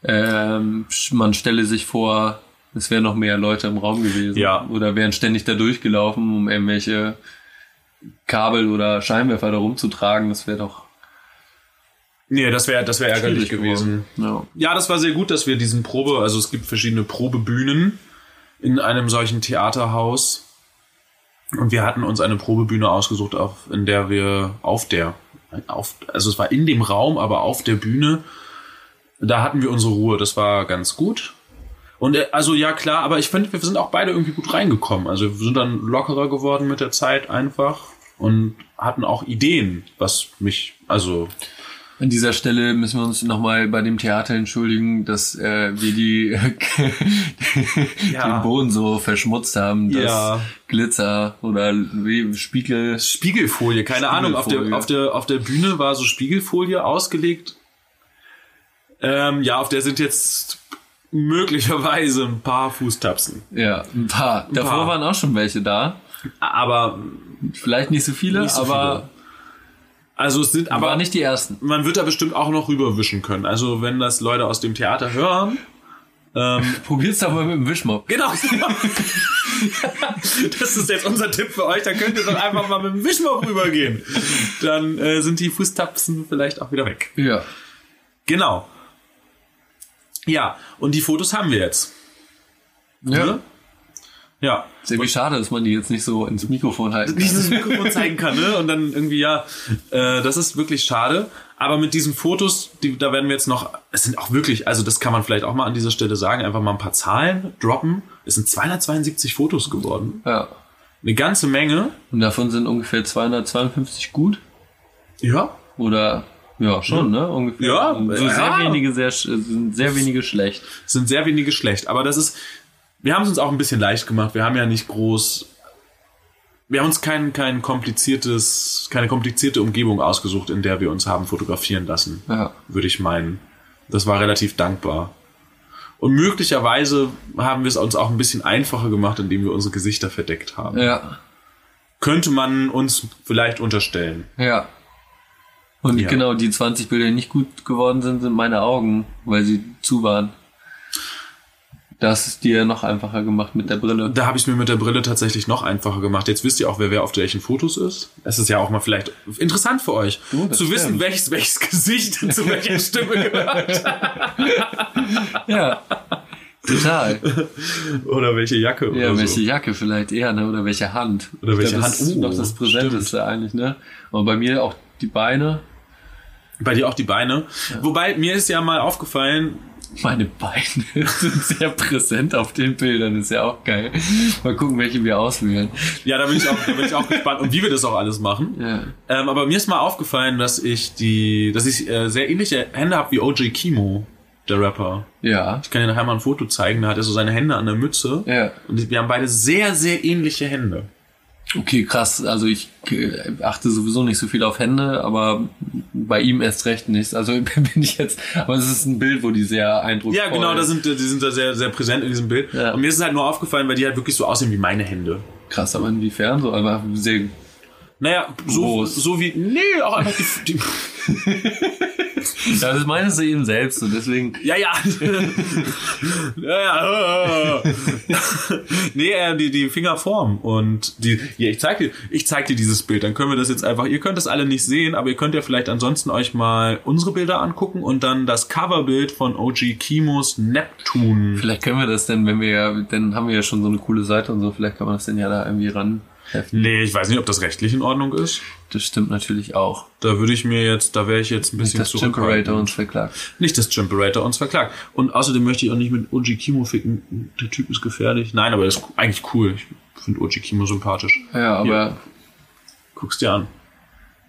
Speaker 2: ähm, man stelle sich vor, es wären noch mehr Leute im Raum gewesen.
Speaker 1: Ja.
Speaker 2: Oder wären ständig da durchgelaufen, um irgendwelche Kabel oder Scheinwerfer da rumzutragen. Das wäre doch
Speaker 1: Nee, das wäre das wäre ärgerlich gewesen. Ja. ja, das war sehr gut, dass wir diesen Probe, also es gibt verschiedene Probebühnen in einem solchen Theaterhaus. Und wir hatten uns eine Probebühne ausgesucht, auf, in der wir auf der, auf, also es war in dem Raum, aber auf der Bühne, da hatten wir unsere Ruhe. Das war ganz gut. Und äh, also ja klar, aber ich finde, wir sind auch beide irgendwie gut reingekommen. Also wir sind dann lockerer geworden mit der Zeit einfach und hatten auch Ideen, was mich, also
Speaker 2: An dieser Stelle müssen wir uns nochmal bei dem Theater entschuldigen, dass äh, wir die *laughs*
Speaker 1: Ja.
Speaker 2: den Boden so verschmutzt haben, dass
Speaker 1: Ja.
Speaker 2: Glitzer oder Spiegel.
Speaker 1: Spiegelfolie, keine Ahnung, auf der,
Speaker 2: Spiegelfolie.
Speaker 1: auf, der, auf der Bühne war so Spiegelfolie ausgelegt. Ähm, ja, auf der sind jetzt möglicherweise ein paar Fußtapsen.
Speaker 2: Ja, ein paar. Davor
Speaker 1: paar.
Speaker 2: waren auch schon welche da.
Speaker 1: Aber,
Speaker 2: Vielleicht nicht so viele,
Speaker 1: Nicht so
Speaker 2: aber
Speaker 1: also es sind,
Speaker 2: aber
Speaker 1: aber
Speaker 2: nicht die ersten.
Speaker 1: man wird da bestimmt auch noch rüberwischen können. Also wenn das Leute aus dem Theater hören. Ähm, *laughs*
Speaker 2: Probier's doch mal mit dem Wischmopp.
Speaker 1: genau. *laughs* das ist jetzt unser Tipp für euch. Da könnt ihr doch einfach mal mit dem Wischmopp rübergehen. Dann äh, sind die Fußtapsen vielleicht auch wieder weg.
Speaker 2: Ja.
Speaker 1: Genau. Ja, und die Fotos haben wir jetzt.
Speaker 2: Ja.
Speaker 1: Ne? Ja.
Speaker 2: Sehr wie schade, dass man die jetzt nicht so ins Mikrofon halten kann.
Speaker 1: Dieses Mikrofon zeigen kann, ne? Und dann irgendwie, ja, äh, das ist wirklich schade. Aber mit diesen Fotos, die, da werden wir jetzt noch, es sind auch wirklich, also das kann man vielleicht auch mal an dieser Stelle sagen, einfach mal ein paar Zahlen droppen. Es sind 272 Fotos geworden.
Speaker 2: Ja.
Speaker 1: Eine ganze Menge.
Speaker 2: Und davon sind ungefähr 252 gut.
Speaker 1: Ja.
Speaker 2: Oder ja, schon, ne? Ungefähr.
Speaker 1: Ja,
Speaker 2: so
Speaker 1: ja.
Speaker 2: sehr wenige sehr sind sehr wenige schlecht.
Speaker 1: Es sind sehr wenige schlecht. Aber das ist, wir haben es uns auch ein bisschen leicht gemacht. Wir haben ja nicht groß, wir haben uns kein, kein kompliziertes, keine komplizierte Umgebung ausgesucht, in der wir uns haben fotografieren lassen.
Speaker 2: Ja.
Speaker 1: würde ich meinen. Das war relativ dankbar. Und möglicherweise haben wir es uns auch ein bisschen einfacher gemacht, indem wir unsere Gesichter verdeckt haben.
Speaker 2: Ja.
Speaker 1: Könnte man uns vielleicht unterstellen.
Speaker 2: Ja. Und
Speaker 1: Ja.
Speaker 2: genau, die 20 Bilder, die nicht gut geworden sind, sind meine Augen, weil sie zu waren. Das ist dir noch einfacher gemacht mit der Brille.
Speaker 1: Da habe ich es mir mit der Brille tatsächlich noch einfacher gemacht. Jetzt wisst ihr auch, wer wer auf welchen Fotos ist. Es ist ja auch mal vielleicht interessant für euch,
Speaker 2: Oh,
Speaker 1: zu wissen,
Speaker 2: stimmt.
Speaker 1: welches, welches Gesicht *laughs* zu welcher Stimme gehört. *laughs*
Speaker 2: Ja. Total.
Speaker 1: Oder welche Jacke
Speaker 2: Ja,
Speaker 1: oder
Speaker 2: welche
Speaker 1: so.
Speaker 2: Jacke vielleicht eher, ne? Oder welche Hand.
Speaker 1: Oder
Speaker 2: Ich
Speaker 1: welche
Speaker 2: glaub,
Speaker 1: Hand.
Speaker 2: Das ist
Speaker 1: Oh,
Speaker 2: noch das Präsenteste eigentlich, ne? Und bei mir auch die Beine.
Speaker 1: Bei dir auch die Beine. Wobei, mir ist ja mal aufgefallen,
Speaker 2: Meine Beine *laughs* sind sehr präsent auf den Bildern, ist ja auch geil. Mal gucken, welche wir auswählen.
Speaker 1: ja, da bin ich auch, da bin ich auch gespannt und wie wir das auch alles machen.
Speaker 2: Ja.
Speaker 1: Ähm, aber mir ist mal aufgefallen, dass ich die, dass ich äh, sehr ähnliche Hände habe wie OJ Kimo, der Rapper.
Speaker 2: Ja.
Speaker 1: Ich kann dir nachher mal ein Foto zeigen, da hat er so seine Hände an der Mütze.
Speaker 2: Ja.
Speaker 1: Und wir haben beide sehr, sehr ähnliche Hände.
Speaker 2: Okay, krass. Also ich äh, achte sowieso nicht so viel auf Hände, aber bei ihm erst recht nicht. Also *laughs* bin ich jetzt, aber es ist ein Bild, wo die sehr eindrucksvoll
Speaker 1: Ja, genau, da sind, die sind da sehr, sehr präsent in diesem Bild.
Speaker 2: Ja.
Speaker 1: Und mir ist es halt nur aufgefallen, weil die halt wirklich so aussehen wie meine Hände.
Speaker 2: Krass, aber inwiefern? So einfach sehr
Speaker 1: Naja, so,
Speaker 2: Groß.
Speaker 1: so wie, nee, auch einfach die, die *laughs*
Speaker 2: Ja, *laughs* das meinst du eben selbst und deswegen.
Speaker 1: Ja, ja. *laughs* ja, ja. nee, äh, die, die Fingerform. Und die, ja, ich zeig dir, ich zeig dir dieses Bild. Dann können wir das jetzt einfach, ihr könnt das alle nicht sehen, aber ihr könnt ja vielleicht ansonsten euch mal unsere Bilder angucken und dann das Coverbild von OG Kimos Neptune.
Speaker 2: Vielleicht können wir das denn, wenn wir ja, dann haben wir ja schon so eine coole Seite und so, vielleicht kann man das denn ja da irgendwie ran heften.
Speaker 1: Nee, ich weiß nicht, ob das rechtlich in Ordnung ist.
Speaker 2: Das stimmt natürlich auch.
Speaker 1: Da würde ich mir jetzt, da wäre ich jetzt ein bisschen
Speaker 2: Dass Chimperator
Speaker 1: zurückhaltend.
Speaker 2: uns verklagt.
Speaker 1: Nicht, dass Chimperator uns verklagt. Und außerdem möchte ich auch nicht mit OG Kimo ficken. Der Typ ist gefährlich. Nein, aber er ist eigentlich cool. Ich finde OG Kimo sympathisch.
Speaker 2: Ja, aber
Speaker 1: Ja. Guck's dir an.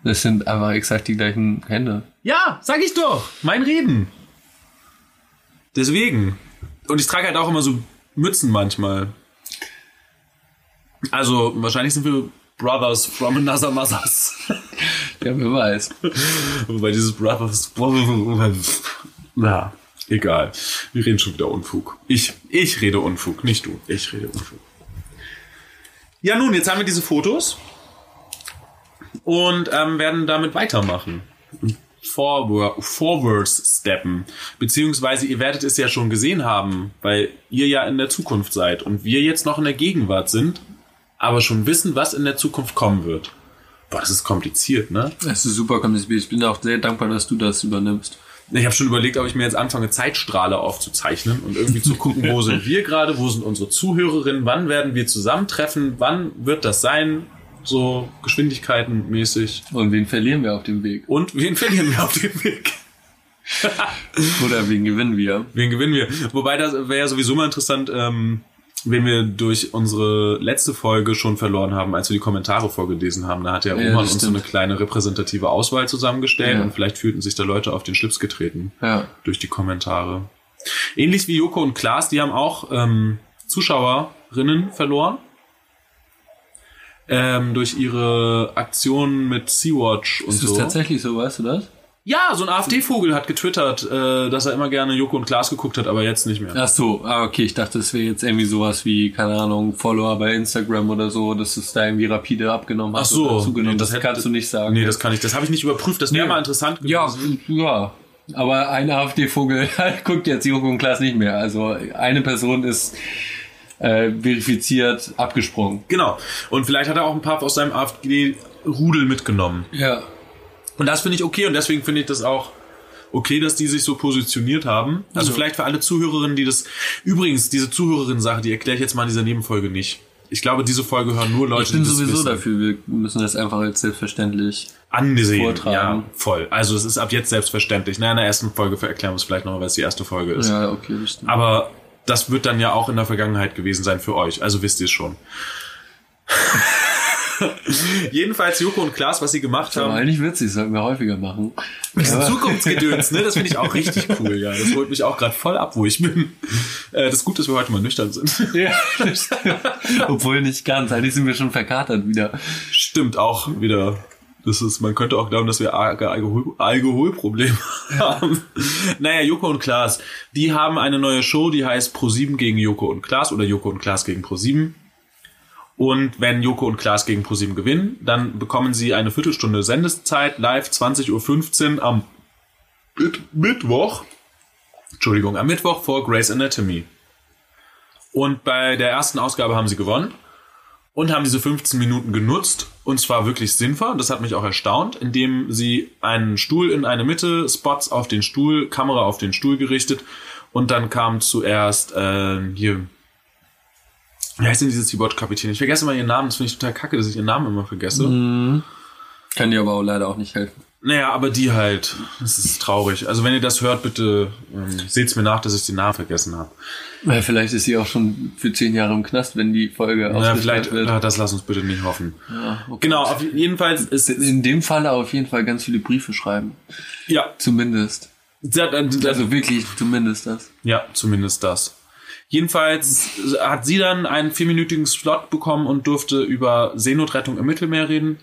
Speaker 2: das sind einfach exakt die gleichen Hände.
Speaker 1: Ja, sag ich doch. Mein Reden. Deswegen. Und ich trage halt auch immer so Mützen manchmal. Also, wahrscheinlich sind wir Brothers from another mothers. *laughs*
Speaker 2: Ja, wer weiß.
Speaker 1: Wobei dieses Brothers. Ja, egal. Wir reden schon wieder Unfug. Ich, ich rede Unfug, nicht du. Ich rede Unfug. Ja, nun, jetzt haben wir diese Fotos und ähm, werden damit weitermachen. Forward, forwards steppen. Beziehungsweise ihr werdet es ja schon gesehen haben, weil ihr ja in der Zukunft seid und wir jetzt noch in der Gegenwart sind, aber schon wissen, was in der Zukunft kommen wird. Boah, das ist kompliziert, ne?
Speaker 2: Das ist super kompliziert. Ich bin auch sehr dankbar, dass du das übernimmst.
Speaker 1: Ich habe schon überlegt, ob ich mir jetzt anfange, Zeitstrahle aufzuzeichnen und irgendwie zu gucken, wo sind wir gerade, wo sind unsere Zuhörerinnen, wann werden wir zusammentreffen, wann wird das sein, so Geschwindigkeiten mäßig.
Speaker 2: Und wen verlieren wir auf dem Weg?
Speaker 1: Und wen verlieren wir auf dem Weg?
Speaker 2: Oder wen gewinnen wir?
Speaker 1: Wen gewinnen wir? Wobei das wäre ja sowieso mal interessant, ähm, wenn wir durch unsere letzte Folge schon verloren haben, als wir die Kommentare vorgelesen haben. Da hat ja
Speaker 2: das
Speaker 1: uns so eine kleine repräsentative Auswahl zusammengestellt
Speaker 2: Ja.
Speaker 1: und vielleicht fühlten sich da Leute auf den Schlips getreten
Speaker 2: Ja.
Speaker 1: durch die Kommentare. Ähnlich wie Joko und Klaas, die haben auch ähm, Zuschauerinnen verloren. Ähm, durch ihre Aktionen mit Sea-Watch und
Speaker 2: Ist das
Speaker 1: so.
Speaker 2: tatsächlich so, weißt du das?
Speaker 1: Ja, so ein AfD-Vogel hat getwittert, äh, dass er immer gerne Joko und Klaas geguckt hat, aber jetzt nicht mehr.
Speaker 2: Ach so, ah, okay, ich dachte, es wäre jetzt irgendwie sowas wie, keine Ahnung, Follower bei Instagram oder so, dass es da irgendwie rapide abgenommen hat
Speaker 1: Ach so,
Speaker 2: zugenommen.
Speaker 1: nee,
Speaker 2: das,
Speaker 1: das hätte-
Speaker 2: kannst du nicht sagen.
Speaker 1: Nee, das kann ich, das habe ich nicht überprüft. Das wäre
Speaker 2: Nee.
Speaker 1: mal interessant
Speaker 2: ja,
Speaker 1: gewesen.
Speaker 2: ja. Aber ein AfD-Vogel *laughs* guckt jetzt Joko und Klaas nicht mehr. Also eine Person ist äh, verifiziert abgesprungen.
Speaker 1: Genau. Und vielleicht hat er auch ein paar aus seinem AfD-Rudel mitgenommen.
Speaker 2: Ja.
Speaker 1: Und das finde ich okay und deswegen finde ich das auch okay, dass die sich so positioniert haben. Also
Speaker 2: Ja.
Speaker 1: vielleicht für alle Zuhörerinnen, die das. Übrigens, diese Zuhörerinnen-Sache, die erkläre ich jetzt mal in dieser Nebenfolge nicht. Ich glaube, diese Folge hören nur Leute,
Speaker 2: Ich bin
Speaker 1: die das
Speaker 2: sowieso dafür, wir müssen das einfach als selbstverständlich.
Speaker 1: angesehen.
Speaker 2: vortragen.
Speaker 1: Ja, voll. Also es ist ab jetzt selbstverständlich. Na, in der ersten Folge erklären wir es vielleicht nochmal, weil es die erste Folge ist.
Speaker 2: Ja, okay, das stimmt.
Speaker 1: Aber das wird dann ja auch in der Vergangenheit gewesen sein für euch. Also wisst ihr es schon. *laughs* *laughs* Jedenfalls Joko und Klaas, was sie gemacht
Speaker 2: Aber
Speaker 1: haben.
Speaker 2: eigentlich witzig, sollten wir häufiger machen.
Speaker 1: Diese Zukunftsgedöns, ne? Das finde ich auch richtig *laughs* cool, ja. Das holt mich auch gerade voll ab, wo ich bin. Äh, das ist gut, dass wir heute mal nüchtern sind. *laughs*
Speaker 2: Ja, obwohl nicht ganz. Eigentlich sind wir schon verkatert wieder.
Speaker 1: Stimmt auch wieder. Das ist, man könnte auch glauben, dass wir Alkohol Alkoholprobleme haben. Naja, Joko und Klaas, die haben eine neue Show, die heißt Pro7 gegen Joko und Klaas oder Joko und Klaas gegen Pro7. Und wenn Joko und Klaas gegen Pro7 gewinnen, dann bekommen sie eine Viertelstunde Sendezeit live 20.15 Uhr am Mitt- Mittwoch. Entschuldigung, am Mittwoch vor Grey's Anatomy. Und bei der ersten Ausgabe haben sie gewonnen und haben diese 15 Minuten genutzt und zwar wirklich sinnvoll. Und das hat mich auch erstaunt, indem sie einen Stuhl in eine Mitte, Spots auf den Stuhl, Kamera auf den Stuhl gerichtet und dann kam zuerst äh, hier. Wie heißt denn diese Sea-Watch-Kapitän? Ich vergesse immer ihren Namen, das finde ich total kacke, dass ich ihren Namen immer vergesse.
Speaker 2: Kann dir aber auch leider auch nicht helfen.
Speaker 1: Naja, aber die halt. Das ist traurig. Also wenn ihr das hört, bitte ähm, seht's mir nach, dass ich den Namen vergessen habe.
Speaker 2: Weil vielleicht ist sie auch schon für zehn Jahre im Knast, wenn die Folge
Speaker 1: Ja,
Speaker 2: ausgestrahlt
Speaker 1: vielleicht,
Speaker 2: wird.
Speaker 1: ah, das lass uns bitte nicht hoffen.
Speaker 2: Ja, okay.
Speaker 1: Genau, auf, jedenfalls ist
Speaker 2: In dem Falle auf jeden Fall ganz viele Briefe schreiben.
Speaker 1: ja,
Speaker 2: Zumindest.
Speaker 1: sie hat, äh,
Speaker 2: Also wirklich zumindest das.
Speaker 1: Ja, zumindest das. Jedenfalls hat sie dann einen vierminütigen Slot bekommen und durfte über Seenotrettung im Mittelmeer reden.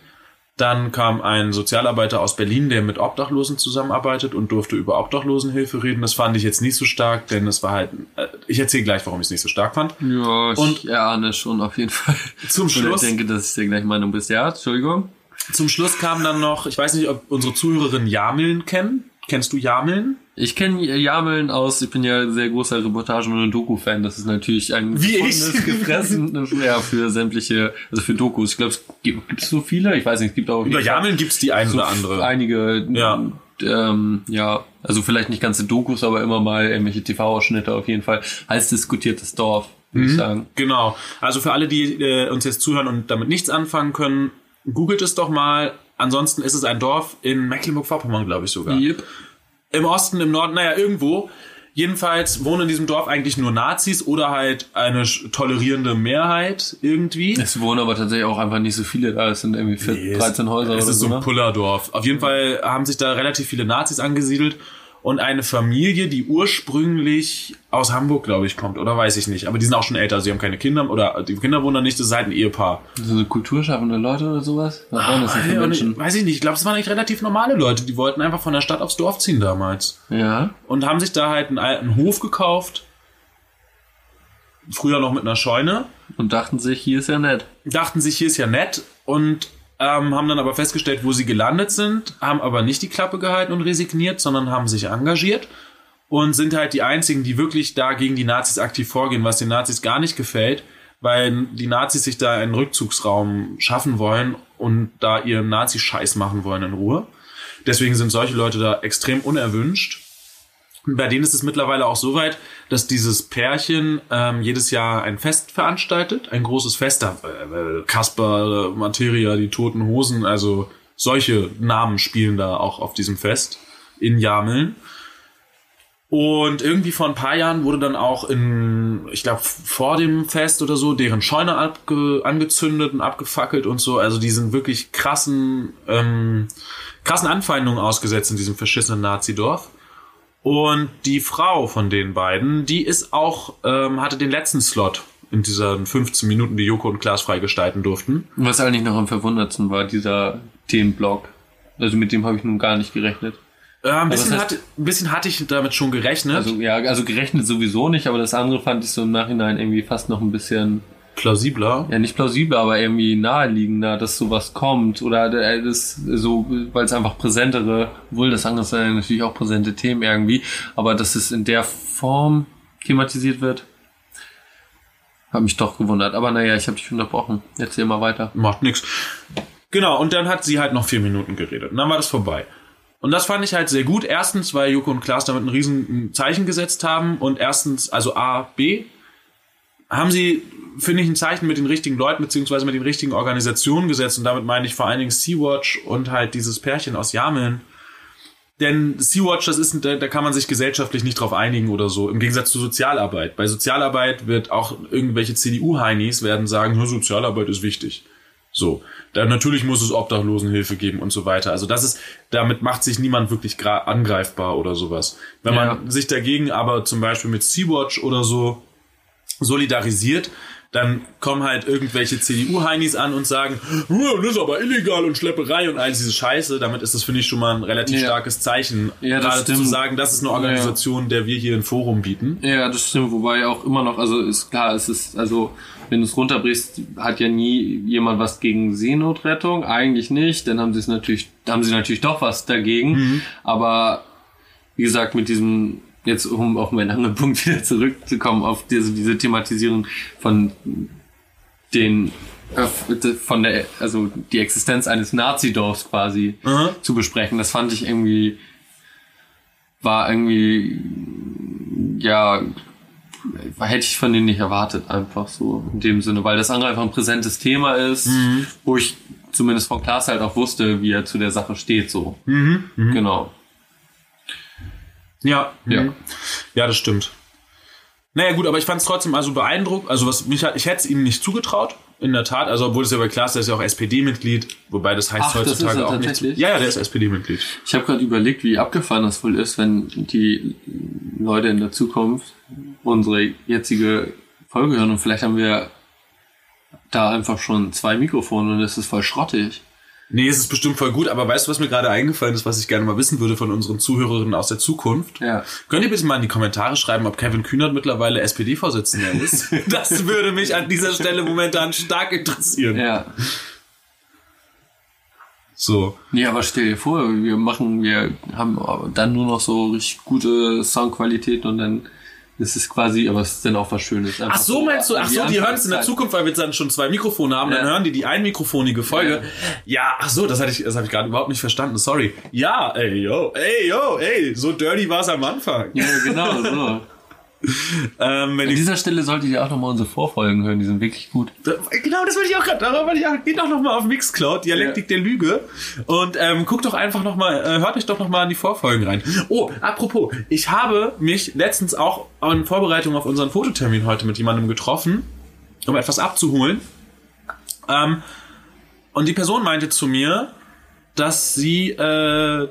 Speaker 1: Dann kam ein Sozialarbeiter aus Berlin, der mit Obdachlosen zusammenarbeitet und durfte über Obdachlosenhilfe reden. Das fand ich jetzt nicht so stark, denn es war halt. Äh, ich erzähle gleich, warum ich es nicht so stark fand.
Speaker 2: Ja, ich
Speaker 1: Und-
Speaker 2: erahne schon auf jeden Fall.
Speaker 1: Zum *laughs* Schluss,
Speaker 2: ich denke, dass ich der gleichen Meinung bist. Ja, Entschuldigung.
Speaker 1: zum Schluss kam dann noch, ich weiß nicht, ob unsere Zuhörerin Jameln kennen. Kennst du Jameln?
Speaker 2: Ich kenne Jameln aus, ich bin ja sehr großer Reportagen- und Doku-Fan. Das ist natürlich ein
Speaker 1: Wie
Speaker 2: Gefressen ja, für sämtliche, also für Dokus. Ich glaube, es gibt, so viele. Ich weiß nicht, es gibt auch
Speaker 1: Über Jameln gibt's die ein
Speaker 2: so
Speaker 1: oder andere.
Speaker 2: einige,
Speaker 1: Ja.
Speaker 2: ähm, ja, also vielleicht nicht ganze Dokus, aber immer mal irgendwelche TV-Ausschnitte auf jeden Fall. Heiß diskutiertes Dorf, würde
Speaker 1: Mhm.
Speaker 2: ich sagen.
Speaker 1: Genau. Also für alle, die äh, uns jetzt zuhören und damit nichts anfangen können, googelt es doch mal. Ansonsten ist es ein Dorf in Mecklenburg-Vorpommern, glaube ich sogar.
Speaker 2: Yep.
Speaker 1: Im Osten, im Norden, naja, irgendwo. Jedenfalls wohnen in diesem Dorf eigentlich nur Nazis oder halt eine tolerierende Mehrheit irgendwie.
Speaker 2: Es wohnen aber tatsächlich auch einfach nicht so viele da. Es sind irgendwie 14, 13 Häuser
Speaker 1: Es
Speaker 2: oder
Speaker 1: ist
Speaker 2: so.
Speaker 1: so ein
Speaker 2: ne?
Speaker 1: Pullerdorf. Auf jeden Fall haben sich da relativ viele Nazis angesiedelt und eine Familie, die ursprünglich aus Hamburg, glaube ich, kommt, oder weiß ich nicht. Aber die sind auch schon älter, sie haben keine Kinder oder die Kinder wohnen da nicht, das ist halt ein Ehepaar.
Speaker 2: So kulturschaffende Leute oder sowas? Was waren das denn für Menschen?
Speaker 1: weiß ich nicht, ich glaube, es waren eigentlich relativ normale Leute, die wollten einfach von der Stadt aufs Dorf ziehen damals.
Speaker 2: Ja.
Speaker 1: Und haben sich da halt einen alten Hof gekauft. Früher noch mit einer Scheune.
Speaker 2: Und dachten sich, hier ist ja nett.
Speaker 1: dachten sich, hier ist ja nett und ähm, haben dann aber festgestellt, wo sie gelandet sind, haben aber nicht die Klappe gehalten und resigniert, sondern haben sich engagiert und sind halt die einzigen, die wirklich da gegen die Nazis aktiv vorgehen, was den Nazis gar nicht gefällt, weil die Nazis sich da einen Rückzugsraum schaffen wollen und da ihren Nazi-Scheiß machen wollen in Ruhe. Deswegen sind solche Leute da extrem unerwünscht. Bei denen ist es mittlerweile auch so weit, dass dieses Pärchen ähm, jedes Jahr ein Fest veranstaltet, ein großes Fest, da äh, Kasper, Materia, die Toten Hosen, also solche Namen spielen da auch auf diesem Fest in Jameln. Und irgendwie vor ein paar Jahren wurde dann auch in, ich glaube, vor dem Fest oder so, deren Scheune abge angezündet und abgefackelt und so. Also die sind wirklich krassen, ähm, krassen Anfeindungen ausgesetzt in diesem verschissenen Nazidorf. Und die Frau von den beiden, die ist auch, ähm, hatte den letzten Slot in diesen 15 Minuten, die Joko und Klaas freigestalten durften.
Speaker 2: Was eigentlich noch am verwundertsten war, dieser Themenblock. Also mit dem habe ich nun gar nicht gerechnet.
Speaker 1: Äh, ein, bisschen hatte, ein bisschen hatte ich damit schon gerechnet.
Speaker 2: Also ja, also gerechnet sowieso nicht, aber das andere fand ich so im Nachhinein irgendwie fast noch ein bisschen,
Speaker 1: plausibler.
Speaker 2: ja nicht plausibel, aber irgendwie naheliegender, dass sowas kommt oder äh, das so, weil es einfach präsentere, wohl das andere sind natürlich auch präsente Themen irgendwie, aber dass es in der Form thematisiert wird, hat mich doch gewundert. Aber naja, ich habe dich unterbrochen. Erzähl mal weiter.
Speaker 1: Macht nix. Genau, und dann hat sie halt noch vier Minuten geredet. Und dann war das vorbei. Und das fand ich halt sehr gut. Erstens, weil Joko und Klaas damit ein riesen Zeichen gesetzt haben. Und erstens, also A, B, haben sie, finde ich, ein Zeichen mit den richtigen Leuten beziehungsweise mit den richtigen Organisationen gesetzt. Und damit meine ich vor allen Dingen Sea-Watch und halt dieses Pärchen aus Jameln. Denn Sea-Watch, das ist, da, da kann man sich gesellschaftlich nicht drauf einigen oder so. Im Gegensatz zu Sozialarbeit. Bei Sozialarbeit wird auch irgendwelche CDU-Heinis werden sagen, "Ja, Sozialarbeit ist wichtig. So. Dann natürlich muss es Obdachlosenhilfe geben und so weiter. Also das ist, damit macht sich niemand wirklich angreifbar oder sowas. Wenn
Speaker 2: Ja.
Speaker 1: man sich dagegen aber zum Beispiel mit Sea-Watch oder so solidarisiert, dann kommen halt irgendwelche CDU-Heinis an und sagen, "Ja, das ist aber illegal und Schlepperei und all diese Scheiße. Damit ist das, finde ich, schon mal ein relativ
Speaker 2: Ja.
Speaker 1: starkes Zeichen.
Speaker 2: Ja,
Speaker 1: Gerade zu sagen, das ist eine Organisation, der wir hier ein Forum bieten.
Speaker 2: Ja, das stimmt, wobei auch immer noch, also ist klar, es ist, also wenn du es runterbrichst, hat ja nie jemand was gegen Seenotrettung, eigentlich nicht, dann haben sie es natürlich, haben sie natürlich doch was dagegen, aber wie gesagt, mit diesem, jetzt um auf meinen anderen *laughs* Punkt wieder zurückzukommen, auf diese, diese Thematisierung von den von der, also die Existenz eines Nazidorfs quasi
Speaker 1: Mhm.
Speaker 2: zu besprechen, das fand ich irgendwie, war irgendwie, ja, hätte ich von denen nicht erwartet, einfach so in dem Sinne, weil das andere einfach ein präsentes Thema ist, wo ich zumindest von Klaas halt auch wusste, wie er zu der Sache steht, so. Genau.
Speaker 1: Ja,
Speaker 2: Ja.
Speaker 1: mhm. ja, das stimmt. Naja, gut, aber ich fand es trotzdem also beeindruckt. Also was mich hat, ich hätte es ihm nicht zugetraut, in der Tat. Also obwohl es ja bei Klaas, der ist ja auch SPD-Mitglied, wobei das heißt
Speaker 2: Ach, das ist
Speaker 1: heutzutage
Speaker 2: er
Speaker 1: auch nicht. Ja, ja, der ist SPD-Mitglied.
Speaker 2: Ich habe gerade überlegt, wie abgefahren das wohl ist, wenn die Leute in der Zukunft unsere jetzige Folge hören und vielleicht haben wir da einfach schon zwei Mikrofone und es ist voll schrottig.
Speaker 1: Nee, es ist bestimmt voll gut, aber weißt du, was mir gerade eingefallen ist, was ich gerne mal wissen würde von unseren Zuhörerinnen aus der Zukunft?
Speaker 2: Ja.
Speaker 1: Könnt ihr bitte mal in die Kommentare schreiben, ob Kevin Kühnert mittlerweile SPD-Vorsitzender ist? *laughs* das würde mich an dieser Stelle momentan stark interessieren.
Speaker 2: Ja.
Speaker 1: So.
Speaker 2: Nee, aber stell dir vor, wir machen, wir haben dann nur noch so richtig gute Soundqualität und dann ist es quasi, aber es ist dann auch was Schönes.
Speaker 1: Ach so, meinst du? Ach so, die hören es in der Zukunft, weil wir jetzt dann schon zwei Mikrofone haben, dann
Speaker 2: Ja.
Speaker 1: hören die die einmikrofonige Folge. Ja, ach so, das hatte ich, das habe ich gerade überhaupt nicht verstanden. Sorry. Ja, ey, yo, ey, yo, ey, so dirty war es am Anfang.
Speaker 2: Ja, genau, so.
Speaker 1: Ähm,
Speaker 2: An dieser Stelle solltet ihr auch nochmal unsere Vorfolgen hören, die sind wirklich gut.
Speaker 1: genau, das wollte ich auch gerade. Darüber wollte ich auch. Geht doch noch mal auf Mixcloud, Dialektik der Lüge, und ähm, guckt doch einfach noch mal, äh, hört euch doch noch mal an die Vorfolgen rein. Oh, apropos, ich habe mich letztens auch in Vorbereitung auf unseren Fototermin heute mit jemandem getroffen, um etwas abzuholen. Ähm, und die Person meinte zu mir, dass sie äh,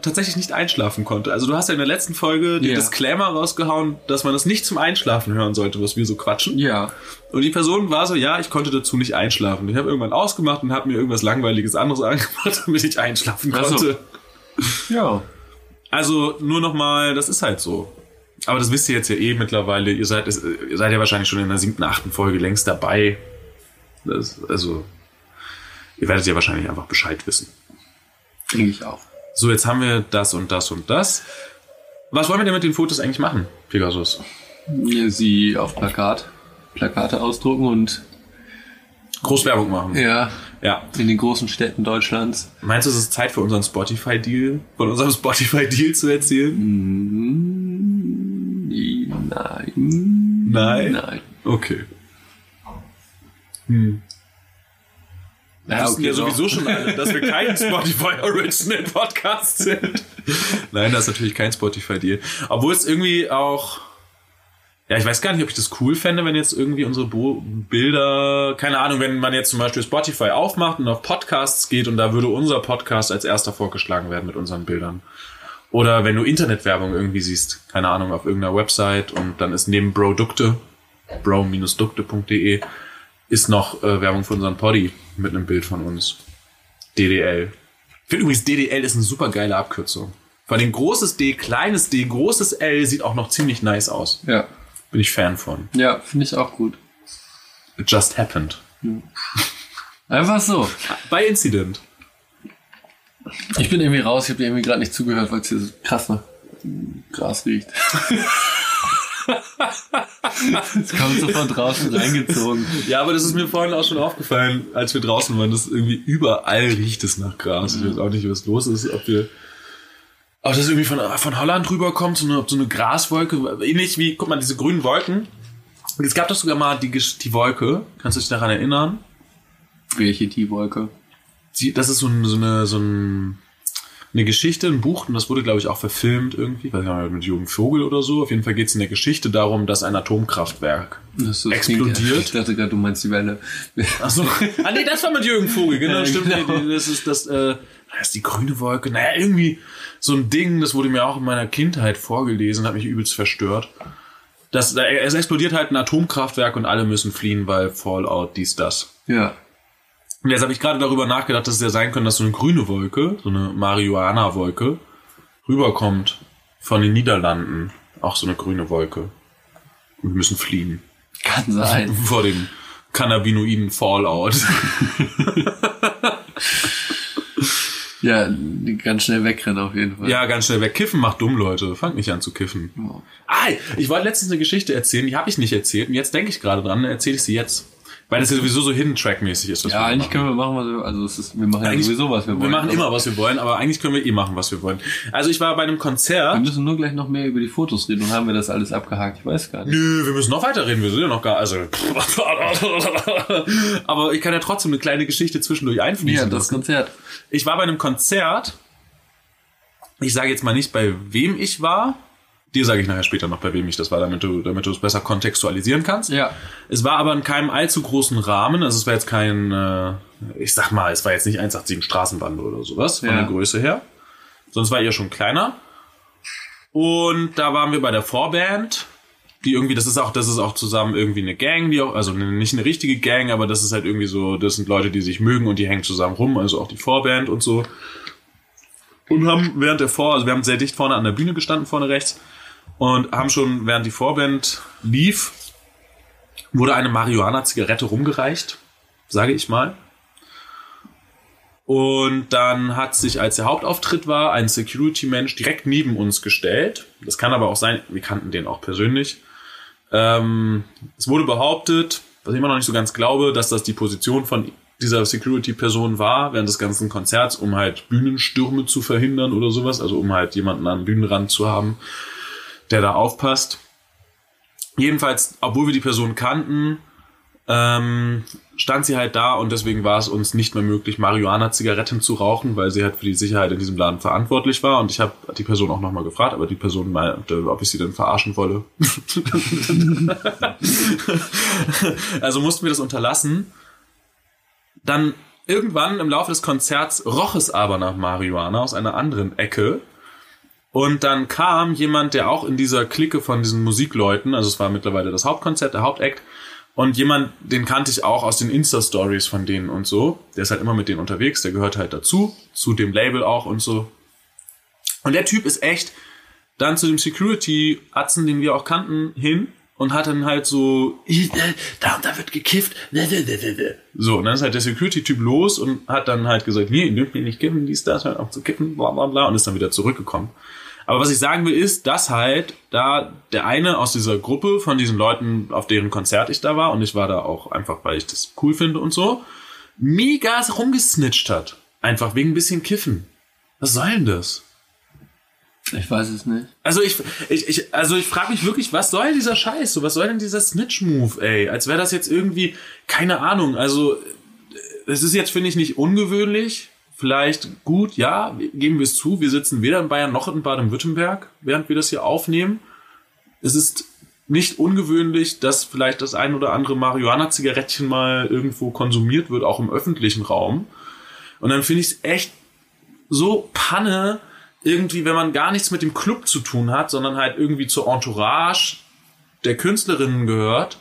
Speaker 1: tatsächlich nicht einschlafen konnte. Also du hast ja in der letzten Folge den
Speaker 2: Ja.
Speaker 1: Disclaimer rausgehauen, dass man das nicht zum Einschlafen hören sollte, was wir so quatschen.
Speaker 2: Ja.
Speaker 1: Und die Person war so, ja, ich konnte dazu nicht einschlafen. Ich habe irgendwann ausgemacht und habe mir irgendwas langweiliges anderes *laughs* angemacht, damit ich einschlafen
Speaker 2: Ach so.
Speaker 1: konnte.
Speaker 2: Ja.
Speaker 1: Also nur noch mal, das ist halt so. Aber das wisst ihr jetzt ja eh mittlerweile. Ihr seid, ihr seid ja wahrscheinlich schon in der siebten, achten Folge längst dabei. Das, also, ihr werdet ja wahrscheinlich einfach Bescheid wissen.
Speaker 2: Denke ich auch.
Speaker 1: So, jetzt haben wir das und das und das. Was wollen wir denn mit den Fotos eigentlich machen, Pegasus?
Speaker 2: Sie auf Plakat, Plakate ausdrucken und
Speaker 1: Großwerbung machen.
Speaker 2: ja,
Speaker 1: Ja.
Speaker 2: in den großen Städten Deutschlands.
Speaker 1: Meinst du, es ist Zeit für unseren Spotify-Deal, von unserem Spotify-Deal zu erzählen?
Speaker 2: Nein.
Speaker 1: Nein?
Speaker 2: Nein.
Speaker 1: Okay. Wir
Speaker 2: Ja, okay,
Speaker 1: ja sowieso schon alle, dass wir kein *laughs* Spotify Original Podcast sind. Nein, das ist natürlich kein Spotify Deal. Obwohl es irgendwie auch, ja, ich weiß gar nicht, ob ich das cool fände, wenn jetzt irgendwie unsere Bo Bilder, keine Ahnung, wenn man jetzt zum Beispiel Spotify aufmacht und auf Podcasts geht und da würde unser Podcast als erster vorgeschlagen werden mit unseren Bildern. Oder wenn du Internetwerbung irgendwie siehst, keine Ahnung, auf irgendeiner Website und dann ist neben Brodukte, bro-dukte.de, ist noch äh, Werbung für unseren Poddy mit einem Bild von uns. DDL. Ich finde übrigens, DDL ist eine super geile Abkürzung. Vor allem großes D, kleines D, großes L sieht auch noch ziemlich nice aus.
Speaker 2: Ja.
Speaker 1: Bin ich Fan von.
Speaker 2: Ja, finde ich auch gut.
Speaker 1: It just happened.
Speaker 2: Einfach so.
Speaker 1: Bei Incident.
Speaker 2: Ich bin irgendwie raus, ich habe dir irgendwie gerade nicht zugehört, weil es hier so krass nach Gras riecht. *laughs* Es kommt so von draußen reingezogen.
Speaker 1: Ja, aber das ist mir vorhin auch schon aufgefallen, als wir draußen waren, dass irgendwie überall riecht es nach Gras. Ich weiß auch nicht, was los ist, ob wir, ob das irgendwie von, von Holland rüberkommt, so eine, ob so eine Graswolke, ähnlich wie, guck mal, diese grünen Wolken. Und es gab doch sogar mal die, die Wolke, kannst du dich daran erinnern?
Speaker 2: Welche die Wolke?
Speaker 1: Die, das ist so, ein, so eine, so ein, eine Geschichte, ein Buch, und das wurde, glaube ich, auch verfilmt irgendwie, weiß nicht, mit Jürgen Vogel oder so. Auf jeden Fall geht es in der Geschichte darum, dass ein Atomkraftwerk
Speaker 2: Das so
Speaker 1: Explodiert.
Speaker 2: klingt- Ich dachte gerade, du meinst die Welle.
Speaker 1: Achso. ah, nee, das war mit Jürgen Vogel, genau,
Speaker 2: Ja,
Speaker 1: stimmt.
Speaker 2: genau.
Speaker 1: Nee, Das ist das, äh, das ist die grüne Wolke. Naja, irgendwie so ein Ding, das wurde mir auch in meiner Kindheit vorgelesen, hat mich übelst verstört. Das, da- es explodiert halt ein Atomkraftwerk und alle müssen fliehen, weil Fallout, dies, das.
Speaker 2: Ja.
Speaker 1: Und jetzt habe ich gerade darüber nachgedacht, dass es ja sein könnte, dass so eine grüne Wolke, so eine Marihuana-Wolke, rüberkommt von den Niederlanden. Auch so eine grüne Wolke. Und wir müssen fliehen.
Speaker 2: Kann sein. *laughs*
Speaker 1: Vor dem cannabinoiden Fallout. *laughs*
Speaker 2: Ja, ganz schnell wegrennen auf jeden Fall.
Speaker 1: Ja, ganz schnell weg. Kiffen macht dumm, Leute. Fangt nicht an zu kiffen.
Speaker 2: Ja.
Speaker 1: Ah, ich wollte letztens eine Geschichte erzählen, die habe ich nicht erzählt. Und jetzt denke ich gerade dran, dann erzähle ich sie jetzt. Weil das ja sowieso so Hidden Track-mäßig ist.
Speaker 2: Ja,
Speaker 1: wir
Speaker 2: eigentlich
Speaker 1: machen.
Speaker 2: können wir machen, was wir, also es ist, wir machen ja
Speaker 1: Eigentlich-
Speaker 2: sowieso, was wir wollen.
Speaker 1: Wir machen immer, was wir wollen, aber eigentlich können wir eh machen, was wir wollen. Also ich war bei einem
Speaker 2: Wir
Speaker 1: Konzert.
Speaker 2: müssen nur gleich noch mehr über die Fotos reden und haben wir das alles abgehakt. Ich weiß gar nicht.
Speaker 1: Nö, wir müssen noch weiterreden, wir sind ja noch gar, also. *laughs* aber ich kann ja trotzdem eine kleine Geschichte zwischendurch einfließen
Speaker 2: Ja,
Speaker 1: lassen.
Speaker 2: das Konzert.
Speaker 1: Ich war bei einem Konzert. Ich sage jetzt mal nicht, bei wem ich war. Dir sage ich nachher später noch, bei wem ich das war, damit du, damit du es besser kontextualisieren kannst.
Speaker 2: Ja.
Speaker 1: Es war aber in keinem allzu großen Rahmen. Also es war jetzt kein, äh, ich sag mal, es war jetzt nicht 187 Straßenbande oder sowas von
Speaker 2: Ja.
Speaker 1: der Größe her. Sonst war eher schon kleiner. Und da waren wir bei der Vorband, die irgendwie, das ist auch, das ist auch zusammen irgendwie eine Gang, die auch, also nicht eine richtige Gang, aber das ist halt irgendwie so, das sind Leute, die sich mögen und die hängen zusammen rum, also auch die Vorband und so. Und haben während der Vor, also wir haben sehr dicht vorne an der Bühne gestanden, vorne rechts, und haben schon, während die Vorband lief, wurde eine Marihuana-Zigarette rumgereicht, sage ich mal. Und dann hat sich, als der Hauptauftritt war, ein Security-Mensch direkt neben uns gestellt. Das kann aber auch sein, wir kannten den auch persönlich. Ähm, es wurde behauptet, was ich immer noch nicht so ganz glaube, dass das die Position von dieser Security-Person war während des ganzen Konzerts, um halt Bühnenstürme zu verhindern oder sowas, also um halt jemanden am Bühnenrand zu haben, der da aufpasst. Jedenfalls, obwohl wir die Person kannten, ähm, stand sie halt da und deswegen war es uns nicht mehr möglich, Marihuana-Zigaretten zu rauchen, weil sie halt für die Sicherheit in diesem Laden verantwortlich war. Und ich habe die Person auch nochmal gefragt, aber die Person meinte, ob ich sie denn verarschen wolle. *laughs* also mussten wir das unterlassen. Dann irgendwann im Laufe des Konzerts roch es aber nach Marihuana aus einer anderen Ecke. Und dann kam jemand, der auch in dieser Clique von diesen Musikleuten, also es war mittlerweile das Hauptkonzert, der Hauptakt, und jemand, den kannte ich auch aus den Insta-Stories von denen und so. Der ist halt immer mit denen unterwegs, der gehört halt dazu, zu dem Label auch und so. Und der Typ ist echt dann zu dem Security-Atzen, den wir auch kannten, hin und hat dann halt so, "Ih, äh, da und da wird gekifft. So, und dann ist halt der Security-Typ los und hat dann halt gesagt, nee, ihr dürft mir nicht kiffen, dies, das, halt auch zu kiffen, bla bla bla, und ist dann wieder zurückgekommen. Aber was ich sagen will, ist, dass halt da der eine aus dieser Gruppe von diesen Leuten, auf deren Konzert ich da war, und ich war da auch einfach, weil ich das cool finde und so, mega rumgesnitcht hat. Einfach wegen ein bisschen Kiffen. Was soll denn das?
Speaker 2: Ich weiß es nicht.
Speaker 1: Also ich, ich, ich also ich frage mich wirklich, was soll dieser Scheiß? So, was soll denn dieser Snitch-Move, ey? Als wäre das jetzt irgendwie, keine Ahnung. Also es ist jetzt, finde ich, nicht ungewöhnlich. Vielleicht gut, ja, geben wir es zu. Wir sitzen weder in Bayern noch in Baden-Württemberg, während wir das hier aufnehmen. Es ist nicht ungewöhnlich, dass vielleicht das ein oder andere Marihuana-Zigarettchen mal irgendwo konsumiert wird, auch im öffentlichen Raum. Und dann finde ich es echt so Panne, irgendwie, wenn man gar nichts mit dem Club zu tun hat, sondern halt irgendwie zur Entourage der Künstlerinnen gehört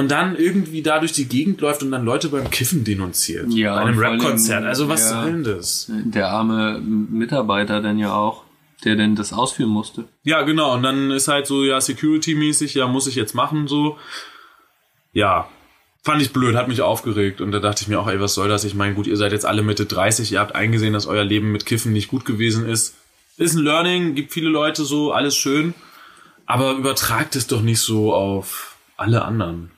Speaker 1: und dann irgendwie da durch die Gegend läuft und dann Leute beim Kiffen denunziert.
Speaker 2: Ja,
Speaker 1: bei einem Rap-Konzert. Also was
Speaker 2: ja.
Speaker 1: soll denn das?
Speaker 2: Der arme Mitarbeiter denn ja auch, der denn das ausführen musste.
Speaker 1: Ja, genau. Und dann ist halt so, ja, Security-mäßig, ja, muss ich jetzt machen, so. Ja. Fand ich blöd, hat mich aufgeregt. Und da dachte ich mir auch, ey, was soll das? Ich meine, gut, ihr seid jetzt alle Mitte 30, ihr habt eingesehen, dass euer Leben mit Kiffen nicht gut gewesen ist. Ist ein Learning, gibt viele Leute so, alles schön. Aber übertragt es doch nicht so auf alle anderen.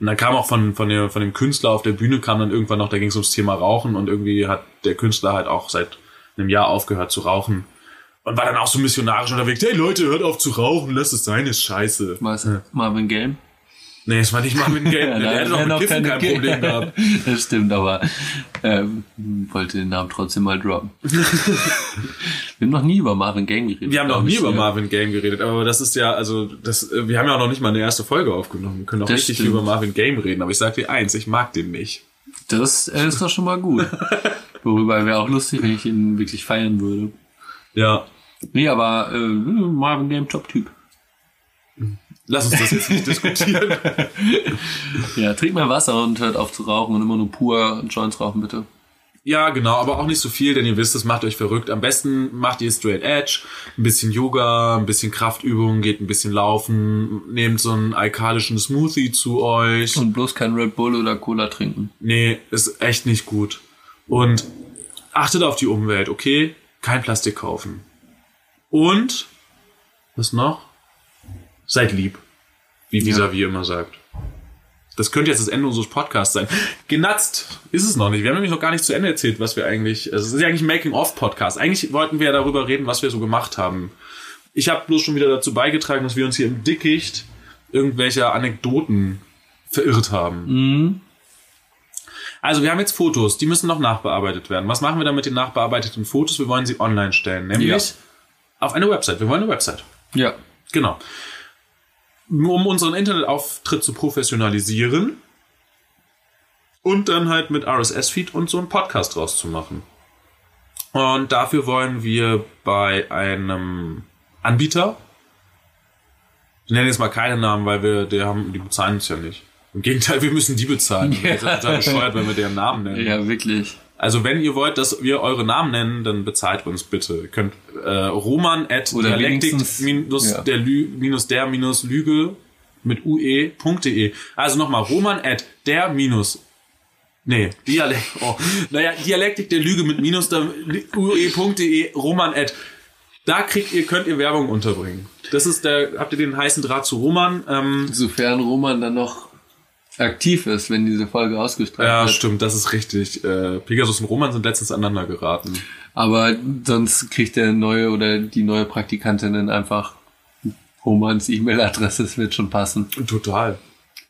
Speaker 1: Und dann kam auch von, von, der, von dem Künstler auf der Bühne, kam dann irgendwann noch, da ging es ums Thema Rauchen und irgendwie hat der Künstler halt auch seit einem Jahr aufgehört zu rauchen. Und war dann auch so missionarisch unterwegs. Hey Leute, hört auf zu rauchen, lasst es sein, ist scheiße.
Speaker 2: Was? Marvin Game?
Speaker 1: Nee, das war nicht mal mit dem Geld. *laughs*
Speaker 2: Ja,
Speaker 1: der hätte doch mit
Speaker 2: noch
Speaker 1: Kiffen kein
Speaker 2: Ge-
Speaker 1: Problem gehabt. *laughs*
Speaker 2: Das stimmt, aber ähm, wollte den Namen trotzdem mal droppen. *laughs* wir haben noch nie über Marvin Game geredet.
Speaker 1: Wir haben noch nie über
Speaker 2: ja.
Speaker 1: Marvin Game geredet, aber das ist ja, also, das, wir haben ja auch noch nicht mal eine erste Folge aufgenommen. Wir können auch
Speaker 2: Das
Speaker 1: richtig
Speaker 2: stimmt.
Speaker 1: viel über Marvin Game reden, aber ich sag dir eins, ich mag den nicht.
Speaker 2: Das äh, ist doch schon mal gut. Worüber wäre auch lustig, wenn ich ihn wirklich feiern würde.
Speaker 1: Ja.
Speaker 2: Nee, aber äh, Marvin Game Top-Typ.
Speaker 1: Lass uns das jetzt nicht diskutieren. *laughs*
Speaker 2: Ja, trink mal Wasser und hört auf zu rauchen und immer nur pur Joints rauchen, bitte.
Speaker 1: Ja, genau, aber auch nicht so viel, denn ihr wisst, es macht euch verrückt. Am besten macht ihr Straight Edge, ein bisschen Yoga, ein bisschen Kraftübungen, geht ein bisschen laufen, nehmt so einen alkalischen Smoothie zu euch.
Speaker 2: Und bloß kein Red Bull oder Cola trinken.
Speaker 1: Nee, ist echt nicht gut. Und achtet auf die Umwelt, okay? Kein Plastik kaufen. Und, was noch? Seid lieb. Wie Visavi immer sagt. Das könnte jetzt das Ende unseres Podcasts sein. Genatzt ist es noch nicht. Wir haben nämlich noch gar nicht zu Ende erzählt, was wir eigentlich. Also es ist ja eigentlich ein Making-of-Podcast. Eigentlich wollten wir ja darüber reden, was wir so gemacht haben. Ich habe bloß schon wieder dazu beigetragen, dass wir uns hier im Dickicht irgendwelcher Anekdoten verirrt haben. Also wir haben jetzt Fotos, die müssen noch nachbearbeitet werden. Was machen wir dann mit den nachbearbeiteten Fotos? Wir wollen sie online stellen, nämlich
Speaker 2: Ja.
Speaker 1: auf eine Website. Wir wollen eine Website.
Speaker 2: Ja.
Speaker 1: Genau. Um unseren Internetauftritt zu professionalisieren und dann halt mit RSS-Feed und so einen Podcast draus zu machen. Und dafür wollen wir bei einem Anbieter, ich nenne jetzt mal keinen Namen, weil wir, die haben, die bezahlen uns ja nicht. Im Gegenteil, wir müssen die bezahlen. Wir *laughs* sind total bescheuert, wenn wir deren Namen nennen.
Speaker 2: Ja, wirklich.
Speaker 1: Also wenn ihr wollt, dass wir eure Namen nennen, dann bezahlt uns bitte. Ihr könnt äh, Roman at
Speaker 2: Oder
Speaker 1: Dialektik minus
Speaker 2: ja.
Speaker 1: der Lü minus der minus Lüge mit ue.de. Also nochmal Roman at der minus Nee, Dialekt. *laughs* Oh. Naja, Dialektik der Lüge mit minus der ue.de Roman at da kriegt ihr, könnt ihr Werbung unterbringen. Das ist der, habt ihr den heißen Draht zu Roman? Ähm,
Speaker 2: Sofern Roman dann noch aktiv ist, wenn diese Folge ausgestrahlt
Speaker 1: ja,
Speaker 2: wird.
Speaker 1: stimmt, das ist richtig. Äh, Pegasus und Roman sind letztens aneinander geraten.
Speaker 2: Aber sonst kriegt der neue oder die neue Praktikantin dann einfach Romans E-Mail-Adresse, es wird schon passen.
Speaker 1: Total.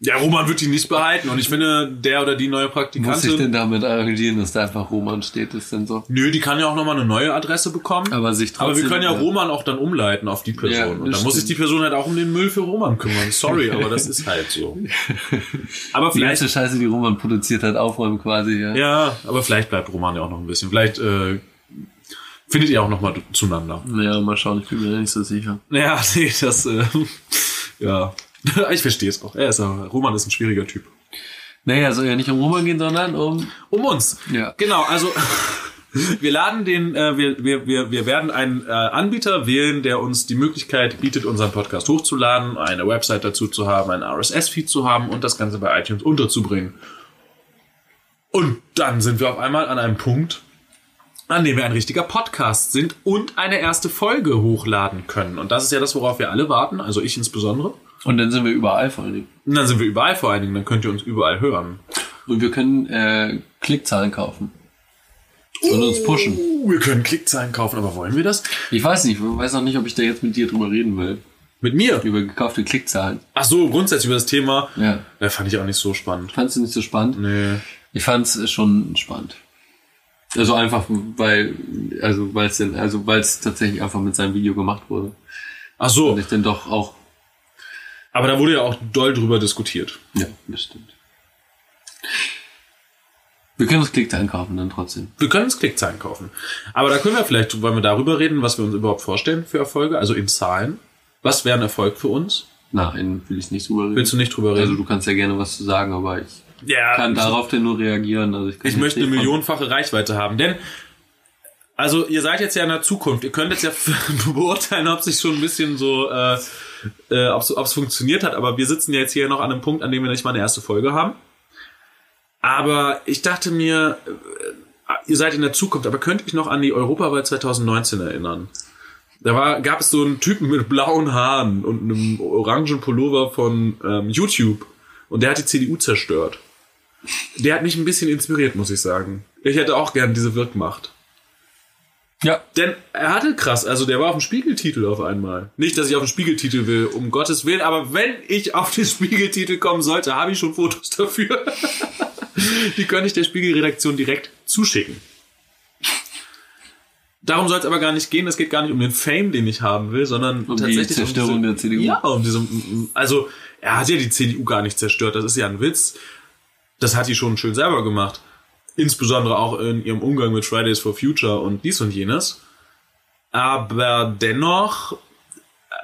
Speaker 1: Ja, Roman wird die nicht behalten. Und ich finde, der oder die neue
Speaker 2: Muss ich
Speaker 1: Praktikantin.
Speaker 2: denn damit arrangieren, dass da einfach Roman steht, ist denn so?
Speaker 1: Nö, die kann ja auch nochmal eine neue Adresse bekommen.
Speaker 2: Aber sich
Speaker 1: Aber wir
Speaker 2: trotzdem-
Speaker 1: können ja. Roman auch dann umleiten auf die Person.
Speaker 2: Ja,
Speaker 1: und dann
Speaker 2: das
Speaker 1: muss sich
Speaker 2: stimmt.
Speaker 1: die Person halt auch um den Müll für Roman kümmern. Sorry, aber das ist halt so. *laughs* Aber
Speaker 2: Die ganze
Speaker 1: vielleicht.
Speaker 2: Scheiße, die Roman produziert hat, aufräumen quasi, ja.
Speaker 1: Ja, aber vielleicht bleibt Roman ja auch noch ein bisschen. Vielleicht äh, findet ihr auch nochmal zueinander.
Speaker 2: Ja, mal schauen, ich bin mir nicht so sicher.
Speaker 1: Naja, *laughs* nee, das. Äh, ja. *laughs* Ich verstehe es auch. Er ist ja, Roman ist ein schwieriger Typ.
Speaker 2: Naja, soll ja nicht um Roman gehen, sondern um...
Speaker 1: Um uns.
Speaker 2: Ja.
Speaker 1: Genau, also *laughs* wir laden den, äh, wir, wir, wir, wir werden einen äh, Anbieter wählen, der uns die Möglichkeit bietet, unseren Podcast hochzuladen, eine Website dazu zu haben, einen RSS-Feed zu haben und das Ganze bei iTunes unterzubringen. Und dann sind wir auf einmal an einem Punkt, an dem wir ein richtiger Podcast sind und eine erste Folge hochladen können. Und das ist ja das, worauf wir alle warten, also ich insbesondere.
Speaker 2: Und dann sind wir überall vor allen Dingen.
Speaker 1: Und dann sind wir überall vor allen Dingen, dann könnt ihr uns überall hören.
Speaker 2: Und wir können äh, Klickzahlen kaufen. Und uns pushen.
Speaker 1: Uh, wir können Klickzahlen kaufen, aber wollen wir das?
Speaker 2: Ich weiß nicht, ich weiß auch nicht, ob ich da jetzt mit dir drüber reden will.
Speaker 1: Mit mir?
Speaker 2: Über gekaufte Klickzahlen.
Speaker 1: Ach so, grundsätzlich über das Thema.
Speaker 2: Ja.
Speaker 1: Ja, fand ich auch nicht so spannend.
Speaker 2: Fandst du nicht so spannend?
Speaker 1: Nee.
Speaker 2: Ich fand's schon spannend. Also einfach, weil, also weil es denn, also weil es tatsächlich einfach mit seinem Video gemacht wurde.
Speaker 1: Ach so,
Speaker 2: Und ich dann doch auch,
Speaker 1: aber da wurde ja auch doll drüber diskutiert.
Speaker 2: ja, das stimmt. Wir können uns Klickzahlen kaufen dann trotzdem.
Speaker 1: Wir können uns Klickzahlen kaufen. Aber da können wir vielleicht, wollen wir darüber reden, was wir uns überhaupt vorstellen für Erfolge, also in Zahlen. Was wäre ein Erfolg für uns?
Speaker 2: Nein, will ich nicht drüber reden.
Speaker 1: Willst du nicht drüber reden?
Speaker 2: Also du kannst ja gerne was zu sagen, aber ich
Speaker 1: ja,
Speaker 2: kann darauf denn nur reagieren. Also ich
Speaker 1: ich möchte eine millionenfache Reichweite haben, denn also ihr seid jetzt ja in der Zukunft. Ihr könnt jetzt ja *laughs* beurteilen, ob sich schon ein bisschen so, äh, äh, ob es funktioniert hat. Aber wir sitzen ja jetzt hier noch an einem Punkt, an dem wir nicht mal eine erste Folge haben. Aber ich dachte mir, äh, ihr seid in der Zukunft. Aber könnt euch noch an die Europawahl 2019 erinnern? Da war, gab es so einen Typen mit blauen Haaren und einem orangen Pullover von ähm, YouTube. Und der hat die CDU zerstört. Der hat mich ein bisschen inspiriert, muss ich sagen. Ich hätte auch gern diese Wirkmacht.
Speaker 2: Ja.
Speaker 1: Denn er hatte krass, also der war auf dem Spiegeltitel auf einmal. Nicht, dass ich auf den Spiegeltitel will, um Gottes Willen, aber wenn ich auf den Spiegeltitel kommen sollte, habe ich schon Fotos dafür. *laughs* Die könnte ich der Spiegelredaktion direkt zuschicken. Darum soll es aber gar nicht gehen. Es geht gar nicht um den Fame, den ich haben will, sondern
Speaker 2: Um die
Speaker 1: tatsächlich
Speaker 2: Zerstörung
Speaker 1: um diese,
Speaker 2: der CDU.
Speaker 1: Ja, um diese, also er hat ja die CDU gar nicht zerstört. Das ist ja ein Witz. Das hat die schon schön selber gemacht. Insbesondere auch in ihrem Umgang mit Fridays for Future und dies und jenes. Aber dennoch,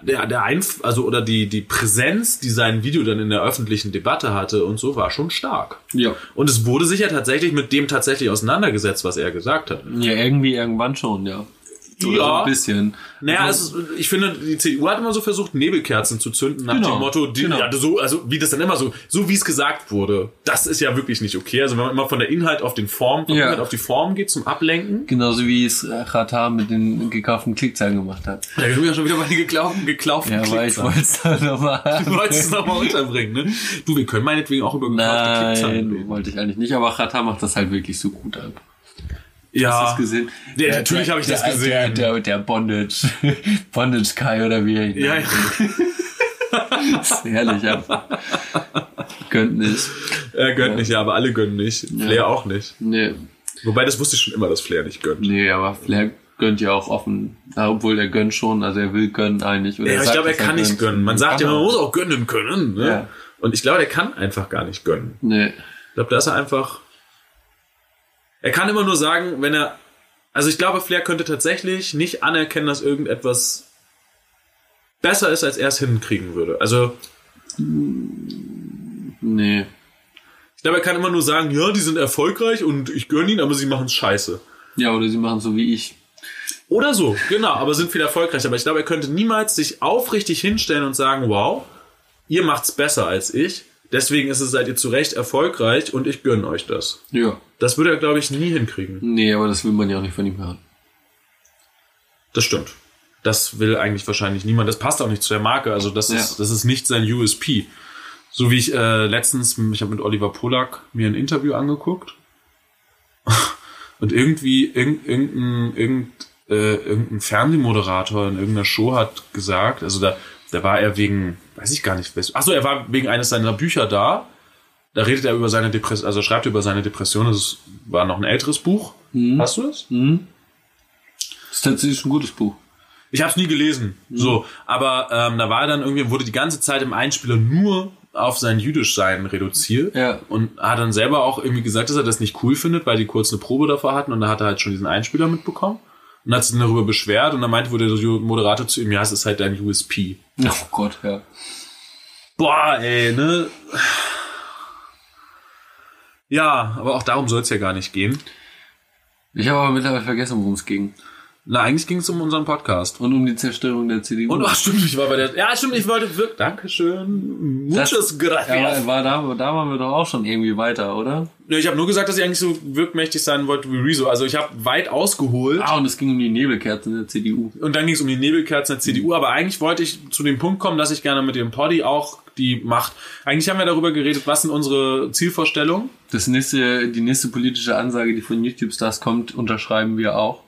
Speaker 1: der, der Einf also oder die, die Präsenz, die sein Video dann in der öffentlichen Debatte hatte und so, war schon stark.
Speaker 2: Ja.
Speaker 1: Und es wurde sich ja tatsächlich mit dem tatsächlich auseinandergesetzt, was er gesagt hat.
Speaker 2: Ja, irgendwie irgendwann schon, ja. Oder
Speaker 1: Ja.
Speaker 2: so ein bisschen.
Speaker 1: Naja, also, ich finde, die CDU hat immer so versucht, Nebelkerzen zu zünden nach
Speaker 2: Genau,
Speaker 1: dem Motto, die,
Speaker 2: genau.
Speaker 1: ja, so, also wie das dann immer so, so wie es gesagt wurde, das ist ja wirklich nicht okay. Also wenn man immer von der Inhalt auf den Form, vom
Speaker 2: Ja.
Speaker 1: Inhalt auf die Form geht zum Ablenken.
Speaker 2: Genauso wie es äh, Qatar mit den gekauften Klickzahlen gemacht hat.
Speaker 1: Da sind wir ja schon wieder bei den geklauften, geklauften
Speaker 2: Ja, aber ich
Speaker 1: Klickzahlen.
Speaker 2: wollte es da nochmal.
Speaker 1: Du *laughs* wolltest es nochmal unterbringen, ne? Du, wir können meinetwegen auch über gekaufte Klickzahlen
Speaker 2: Nein,
Speaker 1: reden.
Speaker 2: wollte ich eigentlich nicht, aber Qatar macht das halt wirklich so gut ab.
Speaker 1: Ja,
Speaker 2: Hast du das gesehen?
Speaker 1: Ja, natürlich habe ich das
Speaker 2: der,
Speaker 1: gesehen.
Speaker 2: Der, der, der Bondage, *laughs* Bondage Kai oder wie er ihn
Speaker 1: ja, ja.
Speaker 2: Das *laughs* ist herrlich einfach. Gönnt nicht.
Speaker 1: er gönnt nicht, ja, aber alle gönnen nicht. Flair auch nicht.
Speaker 2: Nee,
Speaker 1: Wobei, das wusste ich schon immer, dass Flair nicht gönnt.
Speaker 2: nee, aber Flair gönnt ja auch offen. Ja, obwohl er gönnt schon, also er will gönnen eigentlich. Oder
Speaker 1: Ja, ich glaube, er
Speaker 2: dass
Speaker 1: kann nicht
Speaker 2: gönnt.
Speaker 1: gönnen. Man sagt ja, man
Speaker 2: er.
Speaker 1: muss auch gönnen können. Ne?
Speaker 2: Ja.
Speaker 1: Und ich glaube, er kann einfach gar nicht gönnen.
Speaker 2: Nee.
Speaker 1: Ich glaube, da ist er einfach. Er kann immer nur sagen, wenn er. Also ich glaube, Flair könnte tatsächlich nicht anerkennen, dass irgendetwas besser ist, als er es hinkriegen würde. Also
Speaker 2: Nee.
Speaker 1: ich glaube, er kann immer nur sagen, ja, die sind erfolgreich und ich gönne ihnen, aber sie machen es scheiße.
Speaker 2: Ja, oder sie machen so wie ich.
Speaker 1: Oder so, genau, aber sind viel erfolgreicher. Aber ich glaube, er könnte niemals sich aufrichtig hinstellen und sagen, wow, ihr macht's besser als ich. Deswegen ist es, seid ihr zu Recht erfolgreich und ich gönne euch das.
Speaker 2: Ja.
Speaker 1: Das würde er, glaube ich, nie hinkriegen.
Speaker 2: Nee, aber das will man ja auch nicht von ihm hören.
Speaker 1: Das stimmt. Das will eigentlich wahrscheinlich niemand. Das passt auch nicht zu der Marke. Also das
Speaker 2: Ja.
Speaker 1: ist, das ist nicht sein USP. So wie ich äh, letztens, ich habe mit Oliver Polak mir ein Interview angeguckt *laughs* und irgendwie irgend, irgendein, irgend, äh, irgendein Fernsehmoderator in irgendeiner Show hat gesagt, also da, da war er wegen, weiß ich gar nicht, achso, er war wegen eines seiner Bücher da. Da redet er über seine Depression, also schreibt er über seine Depression. Das war noch ein älteres Buch. Hast du das?
Speaker 2: Das ist tatsächlich ein gutes Buch.
Speaker 1: Ich habe es nie gelesen. So, aber ähm, da war dann irgendwie wurde die ganze Zeit im Einspieler nur auf sein Jüdischsein reduziert
Speaker 2: Ja.
Speaker 1: und hat dann selber auch irgendwie gesagt, dass er das nicht cool findet, weil die kurz eine Probe davor hatten und da hat er halt schon diesen Einspieler mitbekommen und hat sich darüber beschwert und dann meinte wohl der Moderator zu ihm, ja, es ist halt dein USP.
Speaker 2: Oh Gott, ja.
Speaker 1: Boah, ey, ne? Ja, aber auch darum soll es ja gar nicht gehen.
Speaker 2: Ich habe aber mittlerweile vergessen, worum es ging.
Speaker 1: Na, eigentlich ging es um unseren Podcast.
Speaker 2: Und um die Zerstörung der CDU.
Speaker 1: Und ach, stimmt, ich war bei der. Ja, stimmt, ich wollte wirklich. Dankeschön. Muchas gracias.
Speaker 2: ja, war da, da waren wir doch auch schon irgendwie weiter, oder?
Speaker 1: Ja, ich habe nur gesagt, dass ich eigentlich so wirkmächtig sein wollte wie Rezo. Also ich habe weit ausgeholt.
Speaker 2: Ah, und es ging um die Nebelkerzen der CDU.
Speaker 1: Und dann ging es um die Nebelkerzen der CDU. Aber eigentlich wollte ich zu dem Punkt kommen, dass ich gerne mit dem Poddy auch die Macht. Eigentlich haben wir darüber geredet, was sind unsere Zielvorstellungen.
Speaker 2: Das nächste, die nächste politische Ansage, die von YouTube-Stars kommt, unterschreiben wir auch.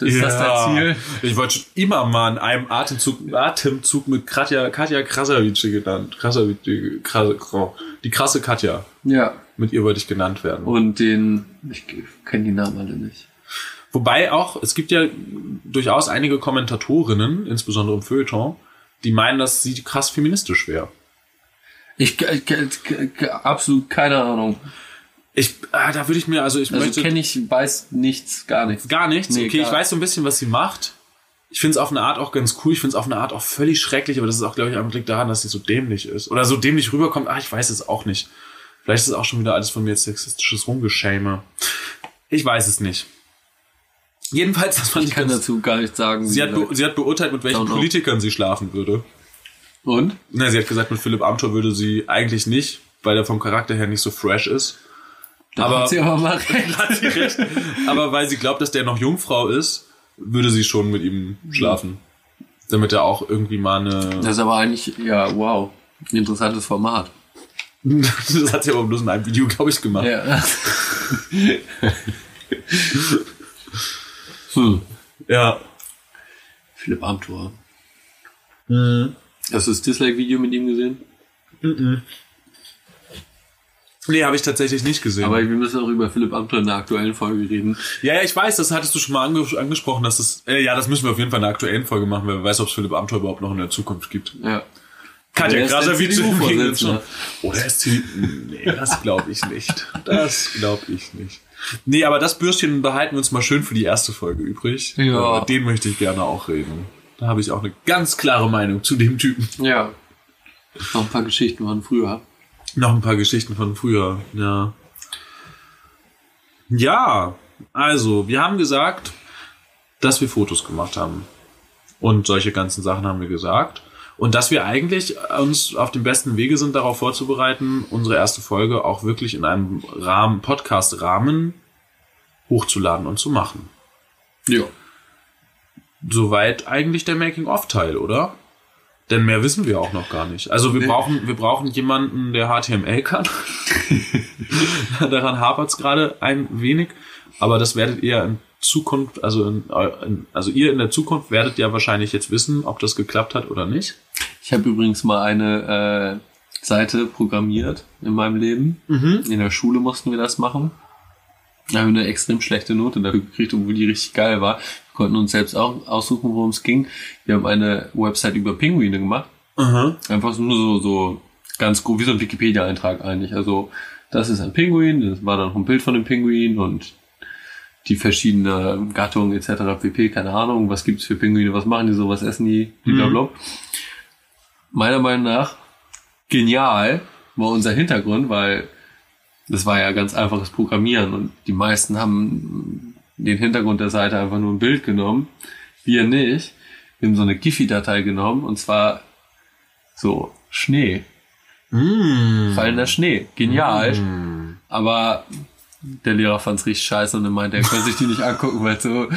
Speaker 2: Das ist das
Speaker 1: Ja.
Speaker 2: dein Ziel?
Speaker 1: Ich wollte schon immer mal in einem Atemzug, Atemzug mit Katja, Katja Krasavice genannt. Krasavice, Kras, die krasse Katja.
Speaker 2: Ja.
Speaker 1: Mit ihr wollte ich genannt werden.
Speaker 2: Und den, ich kenne die Namen alle nicht.
Speaker 1: Wobei auch, es gibt ja durchaus einige Kommentatorinnen, insbesondere im Feuilleton, die meinen, dass sie krass feministisch wäre.
Speaker 2: Ich, ich, ich absolut keine Ahnung.
Speaker 1: Ich, ah, da würde ich mir, also ich
Speaker 2: Also
Speaker 1: möchte
Speaker 2: kenne ich, weiß nichts, gar nichts.
Speaker 1: gar nichts.
Speaker 2: Nee,
Speaker 1: okay, ich
Speaker 2: gar-
Speaker 1: weiß so ein bisschen, was sie macht. Ich finde es auf eine Art auch ganz cool. Ich finde es auf eine Art auch völlig schrecklich, aber das ist auch, glaube ich, einfach liegt daran, dass sie so dämlich ist. Oder so dämlich rüberkommt. Ah, ich weiß es auch nicht. Vielleicht ist es auch schon wieder alles von mir jetzt sexistisches Rumgeschäme. Ich weiß es nicht. Jedenfalls, das fand
Speaker 2: Ich
Speaker 1: ich
Speaker 2: kann
Speaker 1: ganz,
Speaker 2: dazu gar nichts sagen.
Speaker 1: sie, hat sie hat beurteilt, mit welchen. Politikern sie schlafen würde.
Speaker 2: Und?
Speaker 1: Na, sie hat gesagt, mit Philipp Amthor würde sie eigentlich nicht, weil er vom Charakter her nicht so fresh ist.
Speaker 2: Da
Speaker 1: Aber-
Speaker 2: hat sie aber mal *laughs* recht.
Speaker 1: Hat sie recht. Aber weil sie glaubt, dass der noch Jungfrau ist, würde sie schon mit ihm schlafen. Damit er auch irgendwie mal eine.
Speaker 2: Das ist aber eigentlich, ja, wow. Ein interessantes Format. *laughs*
Speaker 1: das hat sie aber bloß in einem Video, glaube ich, gemacht.
Speaker 2: Ja. *laughs* hm.
Speaker 1: Ja.
Speaker 2: Philipp Amthor. Hast du das Dislike-Video mit ihm gesehen?
Speaker 1: Nee, habe ich tatsächlich nicht gesehen.
Speaker 2: Aber wir müssen auch über Philipp Amthor in der aktuellen Folge reden.
Speaker 1: ja, ja, ich weiß, das hattest du schon mal ange angesprochen, dass das. Äh, ja, das müssen wir auf jeden Fall in der aktuellen Folge machen, weil wer weiß, ob es Philipp Amthor überhaupt noch in der Zukunft gibt.
Speaker 2: Ja.
Speaker 1: Katja Krasavice
Speaker 2: CDU-Vorsitzende.
Speaker 1: Oder ist sie. Nee, das glaube ich nicht. Das glaube ich nicht. Nee, aber das Bürstchen behalten wir uns mal schön für die erste Folge übrig.
Speaker 2: Ja.
Speaker 1: Über den möchte ich gerne auch reden. Da habe ich auch eine ganz klare Meinung zu dem Typen.
Speaker 2: Ja. Noch ein paar Geschichten von früher.
Speaker 1: Noch ein paar Geschichten von früher, ja. Ja, also, wir haben gesagt, dass wir Fotos gemacht haben. Und solche ganzen Sachen haben wir gesagt. Und dass wir eigentlich uns auf dem besten Wege sind, darauf vorzubereiten, unsere erste Folge auch wirklich in einem Rahmen, Podcast-Rahmen hochzuladen und zu machen.
Speaker 2: Ja.
Speaker 1: Soweit eigentlich der Making-of-Teil, oder? Denn mehr wissen wir auch noch gar nicht. Also wir
Speaker 2: Nee.
Speaker 1: brauchen, wir brauchen jemanden, der HTML kann. *laughs* Daran hapert's gerade ein wenig. Aber das werdet ihr in Zukunft, also in, in, also ihr in der Zukunft werdet ja wahrscheinlich jetzt wissen, ob das geklappt hat oder nicht.
Speaker 2: Ich habe übrigens mal eine äh, Seite programmiert in meinem Leben. In der Schule mussten wir das machen. Da haben wir eine extrem schlechte Note dafür gekriegt, obwohl die richtig geil war. Konnten uns selbst auch aussuchen, worum es ging. Wir haben eine Website über Pinguine gemacht.
Speaker 1: Aha.
Speaker 2: Einfach nur so, so ganz grob, wie so ein Wikipedia-Eintrag eigentlich. Also, das ist ein Pinguin, das war dann auch ein Bild von dem Pinguin und die verschiedenen Gattungen etc. pp. Keine Ahnung, was gibt's für Pinguine, was machen die so, was essen die, blablabla. Meiner Meinung nach genial war unser Hintergrund, weil das war ja ganz einfaches Programmieren und die meisten haben den Hintergrund der Seite einfach nur ein Bild genommen. Wir nicht. Wir haben so eine Giphy-Datei genommen und zwar so Schnee. Fallender Schnee. Genial. Aber der Lehrer fand's richtig scheiße und er meinte, er konnte sich die nicht angucken, weil es so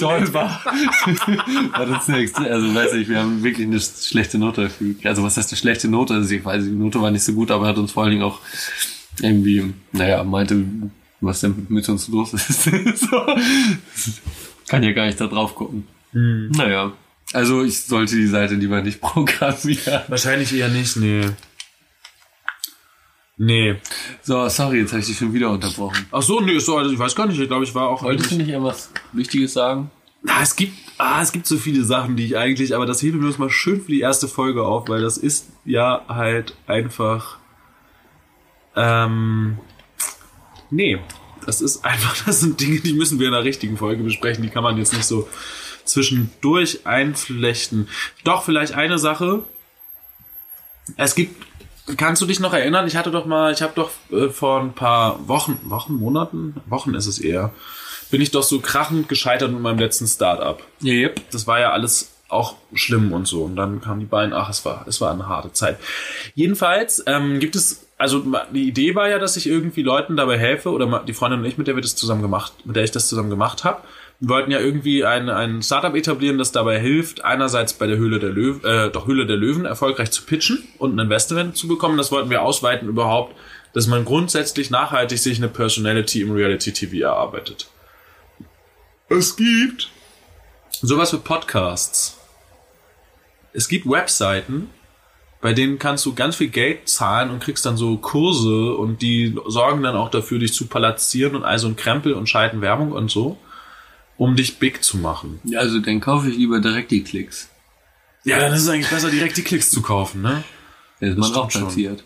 Speaker 2: *laughs* doll war. *laughs* war das nichts. Also weiß ich, wir haben wirklich eine schlechte Note dafür. Also was heißt eine schlechte Note? Also ich weiß, die Note war nicht so gut, aber er hat uns vor allen Dingen auch irgendwie, naja, meinte, was denn mit uns los ist. *laughs* so. Kann ja gar nicht da drauf gucken. Naja. Also ich sollte die Seite lieber nicht *laughs* programmieren.
Speaker 1: Wahrscheinlich eher nicht, nee. Nee.
Speaker 2: So, sorry, jetzt habe ich dich schon wieder unterbrochen.
Speaker 1: Ach so, nee, so, also ich weiß gar nicht, ich glaube, ich war auch.
Speaker 2: Wolltest du nicht irgendwas Wichtiges sagen?
Speaker 1: Ah, es gibt, ah, es gibt so viele Sachen, die ich eigentlich, aber das heben wir uns mal schön für die erste Folge auf, weil das ist ja halt einfach, ähm, nee, das ist einfach, *laughs* das sind Dinge, die müssen wir in der richtigen Folge besprechen, die kann man jetzt nicht so zwischendurch einflechten. Doch, vielleicht eine Sache. Es gibt, kannst du dich noch erinnern? Ich hatte doch mal, ich habe doch äh, vor ein paar Wochen, Wochen, Monaten, Wochen ist es eher, bin ich doch so krachend gescheitert mit meinem letzten Start-up.
Speaker 2: Yep.
Speaker 1: Das war ja alles auch schlimm und so. Und dann kamen die beiden, ach, es war, es war eine harte Zeit. Jedenfalls ähm, gibt es, also die Idee war ja, dass ich irgendwie Leuten dabei helfe, oder die Freundin und ich, mit der wir das zusammen gemacht, mit der ich das zusammen gemacht habe. Wollten ja irgendwie ein, ein Startup etablieren, das dabei hilft, einerseits bei der Höhle der Löwen, äh, doch Höhle der Löwen erfolgreich zu pitchen und ein Investment zu bekommen. Das wollten wir ausweiten überhaupt, dass man grundsätzlich nachhaltig sich eine Personality im Reality TV erarbeitet. Es gibt sowas wie Podcasts. Es gibt Webseiten, bei denen kannst du ganz viel Geld zahlen und kriegst dann so Kurse und die sorgen dann auch dafür, dich zu palazzieren und all so ein Krempel und schalten Werbung und so, um dich big zu machen.
Speaker 2: Also dann kaufe ich lieber direkt die Klicks.
Speaker 1: Ja, dann ist es eigentlich besser, direkt die Klicks zu kaufen, ne?
Speaker 2: Das ist man auch
Speaker 1: schon.
Speaker 2: platziert.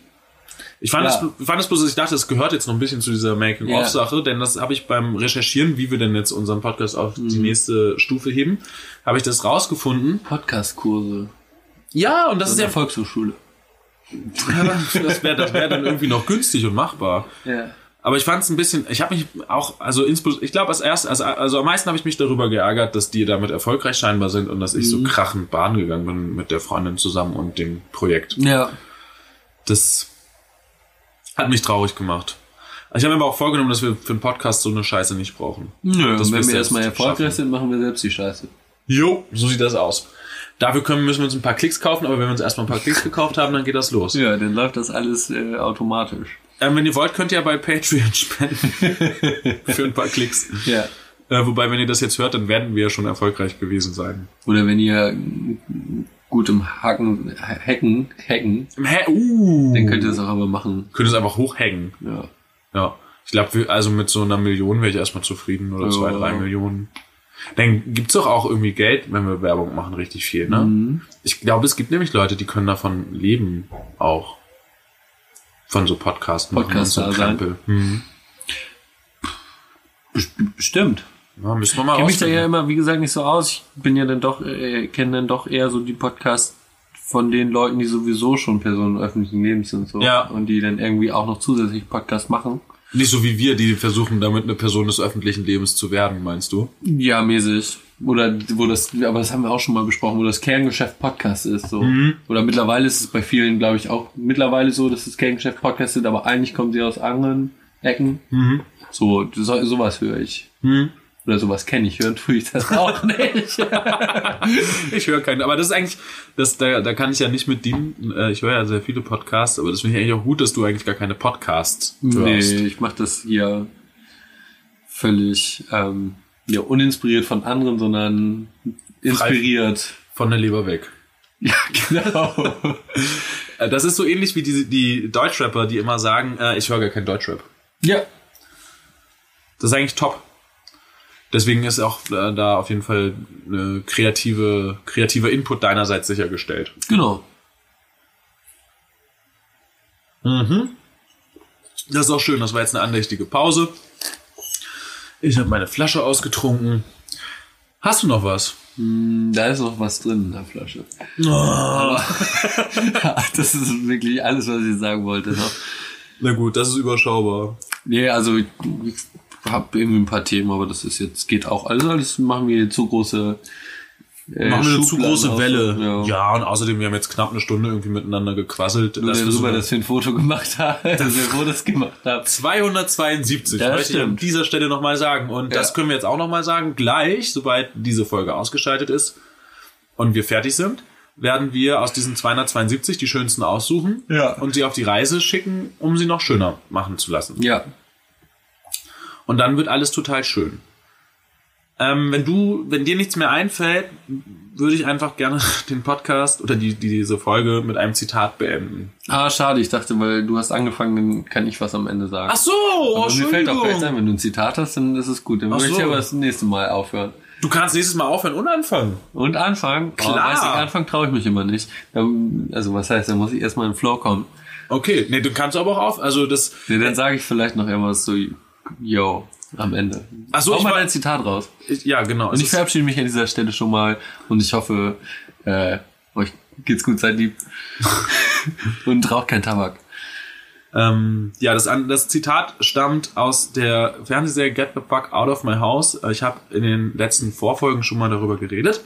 Speaker 1: Ich fand,
Speaker 2: Ja.
Speaker 1: es, fand es bloß, dass ich dachte, es gehört jetzt noch ein bisschen zu dieser Making-of-Sache, denn das habe ich beim Recherchieren, wie wir denn jetzt unseren Podcast auf die nächste Stufe heben, habe ich das rausgefunden.
Speaker 2: Podcast-Kurse.
Speaker 1: Ja, und das
Speaker 2: Das
Speaker 1: ist
Speaker 2: ist
Speaker 1: ja,
Speaker 2: Volkshochschule. *laughs*
Speaker 1: das wäre das wär dann irgendwie noch günstig und machbar.
Speaker 2: Ja.
Speaker 1: Aber ich fand es ein bisschen, ich habe mich auch, also insbesondere, ich glaube als erst, also, also am meisten habe ich mich darüber geärgert, dass die damit erfolgreich scheinbar sind und dass ich so krachend Bahn gegangen bin mit der Freundin zusammen und dem Projekt.
Speaker 2: Ja.
Speaker 1: Das hat mich traurig gemacht. Ich habe mir aber auch vorgenommen, dass wir für einen Podcast so eine Scheiße nicht brauchen.
Speaker 2: Nö,
Speaker 1: Das
Speaker 2: wenn wir erstmal erfolgreich sind, machen wir selbst die Scheiße.
Speaker 1: Jo, so sieht das aus. Dafür können, müssen wir uns ein paar Klicks kaufen, aber wenn wir uns erstmal ein paar Klicks gekauft haben, dann geht das los.
Speaker 2: Ja, dann läuft das alles äh, automatisch.
Speaker 1: Ähm, wenn ihr wollt, könnt ihr ja bei Patreon *laughs* spenden. *laughs* für ein paar Klicks.
Speaker 2: Ja.
Speaker 1: Äh, wobei, wenn ihr das jetzt hört, dann werden wir ja schon erfolgreich gewesen sein.
Speaker 2: Oder wenn ihr gut im Hacken, Hacken, Hacken,
Speaker 1: Hä? Uh.
Speaker 2: dann könnt ihr das auch aber machen.
Speaker 1: Könnt ihr es einfach hochhängen.
Speaker 2: Ja.
Speaker 1: Ja. Ich glaube, also mit so einer Million wäre ich erstmal zufrieden oder zwei,
Speaker 2: Ja.
Speaker 1: drei Millionen. Dann gibt's doch auch irgendwie Geld, wenn wir Werbung machen, richtig viel, ne? Ich glaube, es gibt nämlich Leute, die können davon leben auch. Von so Podcasts machen und so. Krempel. Hm.
Speaker 2: Best- Bestimmt.
Speaker 1: Ja, müssen wir mal
Speaker 2: Ich kenne mich da ja immer, wie gesagt, nicht so aus. Ich bin ja dann doch, äh, kenne dann doch eher so die Podcasts von den Leuten, die sowieso schon Personen öffentlichen Lebens sind so.
Speaker 1: Ja.
Speaker 2: Und die dann irgendwie auch noch zusätzlich Podcasts machen.
Speaker 1: Nicht so wie wir, die versuchen, damit eine Person des öffentlichen Lebens zu werden, meinst du?
Speaker 2: Ja, mäßig. Oder wo das, aber das haben wir auch schon mal besprochen, wo das Kerngeschäft Podcast ist. So. Oder mittlerweile ist es bei vielen, glaube ich, auch mittlerweile so, dass das Kerngeschäft Podcast sind, aber eigentlich kommen sie aus anderen Ecken. So, so, sowas höre ich. Oder sowas kenne ich, hören tue ich das auch *laughs* nicht.
Speaker 1: Ich höre keinen, aber das ist eigentlich, das, da, da kann ich ja nicht mit dienen. Äh, Ich höre ja sehr viele Podcasts, aber das finde ich eigentlich auch gut, dass du eigentlich gar keine Podcasts
Speaker 2: nee,
Speaker 1: hörst.
Speaker 2: ich mache das hier völlig ähm, ja, uninspiriert von anderen, sondern inspiriert.
Speaker 1: Von der Leber weg. *laughs*
Speaker 2: Ja, genau.
Speaker 1: Äh, Das ist so ähnlich wie die, die Deutschrapper, die immer sagen, äh, ich höre gar kein Deutschrap.
Speaker 2: ja,
Speaker 1: Das ist eigentlich top. Deswegen ist auch äh, da auf jeden Fall eine kreative, kreativer Input deinerseits sichergestellt.
Speaker 2: genau.
Speaker 1: Das ist auch schön, das war jetzt eine andächtige Pause. Ich habe meine Flasche ausgetrunken. Hast du noch was?
Speaker 2: Da ist noch was drin in der Flasche. *laughs* das ist wirklich alles, was ich sagen wollte.
Speaker 1: Na gut, das ist überschaubar.
Speaker 2: Nee, also ich habe irgendwie ein paar Themen, aber das ist jetzt, geht auch. Also alles machen wir zu große äh,
Speaker 1: Machen wir eine zu große. Welle.
Speaker 2: Ja.
Speaker 1: Ja. und außerdem, wir haben jetzt knapp eine Stunde irgendwie miteinander gequasselt.
Speaker 2: Nur
Speaker 1: Dass wir
Speaker 2: darüber,
Speaker 1: so
Speaker 2: dass wir ein Foto gemacht haben, *laughs* dass wir Fotos gemacht haben.
Speaker 1: 272,
Speaker 2: Ja,
Speaker 1: möchte ich an
Speaker 2: stimmt.
Speaker 1: dieser Stelle nochmal sagen. Und das
Speaker 2: Ja.
Speaker 1: können wir jetzt auch nochmal sagen. Gleich, sobald diese Folge ausgeschaltet ist und wir fertig sind, werden wir aus diesen 272 die schönsten aussuchen
Speaker 2: Ja.
Speaker 1: und sie auf die Reise schicken, um sie noch schöner machen zu lassen.
Speaker 2: Ja.
Speaker 1: Und dann wird alles total schön. Ähm, wenn du, wenn dir nichts mehr einfällt, würde ich einfach gerne *laughs* den Podcast oder die, die, diese Folge mit einem Zitat beenden.
Speaker 2: Ah, schade, ich dachte, weil du hast angefangen, dann kann ich was am Ende sagen.
Speaker 1: Ach so, oh,
Speaker 2: Aber mir fällt auch gleich ein, wenn du ein Zitat hast, dann ist es gut. Dann würde ich
Speaker 1: so.
Speaker 2: aber das nächste Mal aufhören.
Speaker 1: Du kannst nächstes Mal aufhören und anfangen.
Speaker 2: Und anfangen.
Speaker 1: Klar.
Speaker 2: Aber weiß ich, anfangen traue ich mich immer nicht. Also was heißt, da muss ich erstmal in den Flow kommen.
Speaker 1: Okay, nee, du kannst aber auch auf, also das,
Speaker 2: Nee, dann sage ich vielleicht noch irgendwas so, yo, am Ende.
Speaker 1: Ach so,
Speaker 2: Hau
Speaker 1: ich
Speaker 2: mal ein Zitat raus.
Speaker 1: ich, ja genau.
Speaker 2: Und ich verabschiede mich an dieser Stelle schon mal und ich hoffe, äh, euch geht's gut, seid lieb. *laughs* und raucht kein Tabak.
Speaker 1: Ähm, ja, das, das Zitat stammt aus der Fernsehserie Get the Fuck Out of My House. Äh, Ich habe in den letzten Vorfolgen schon mal darüber geredet.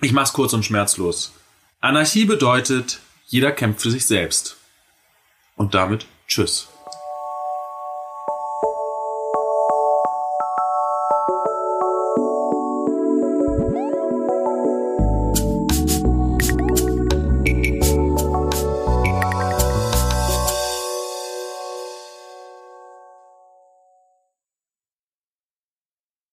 Speaker 1: Ich mach's kurz und schmerzlos. Anarchie bedeutet, jeder kämpft für sich selbst. Und damit tschüss.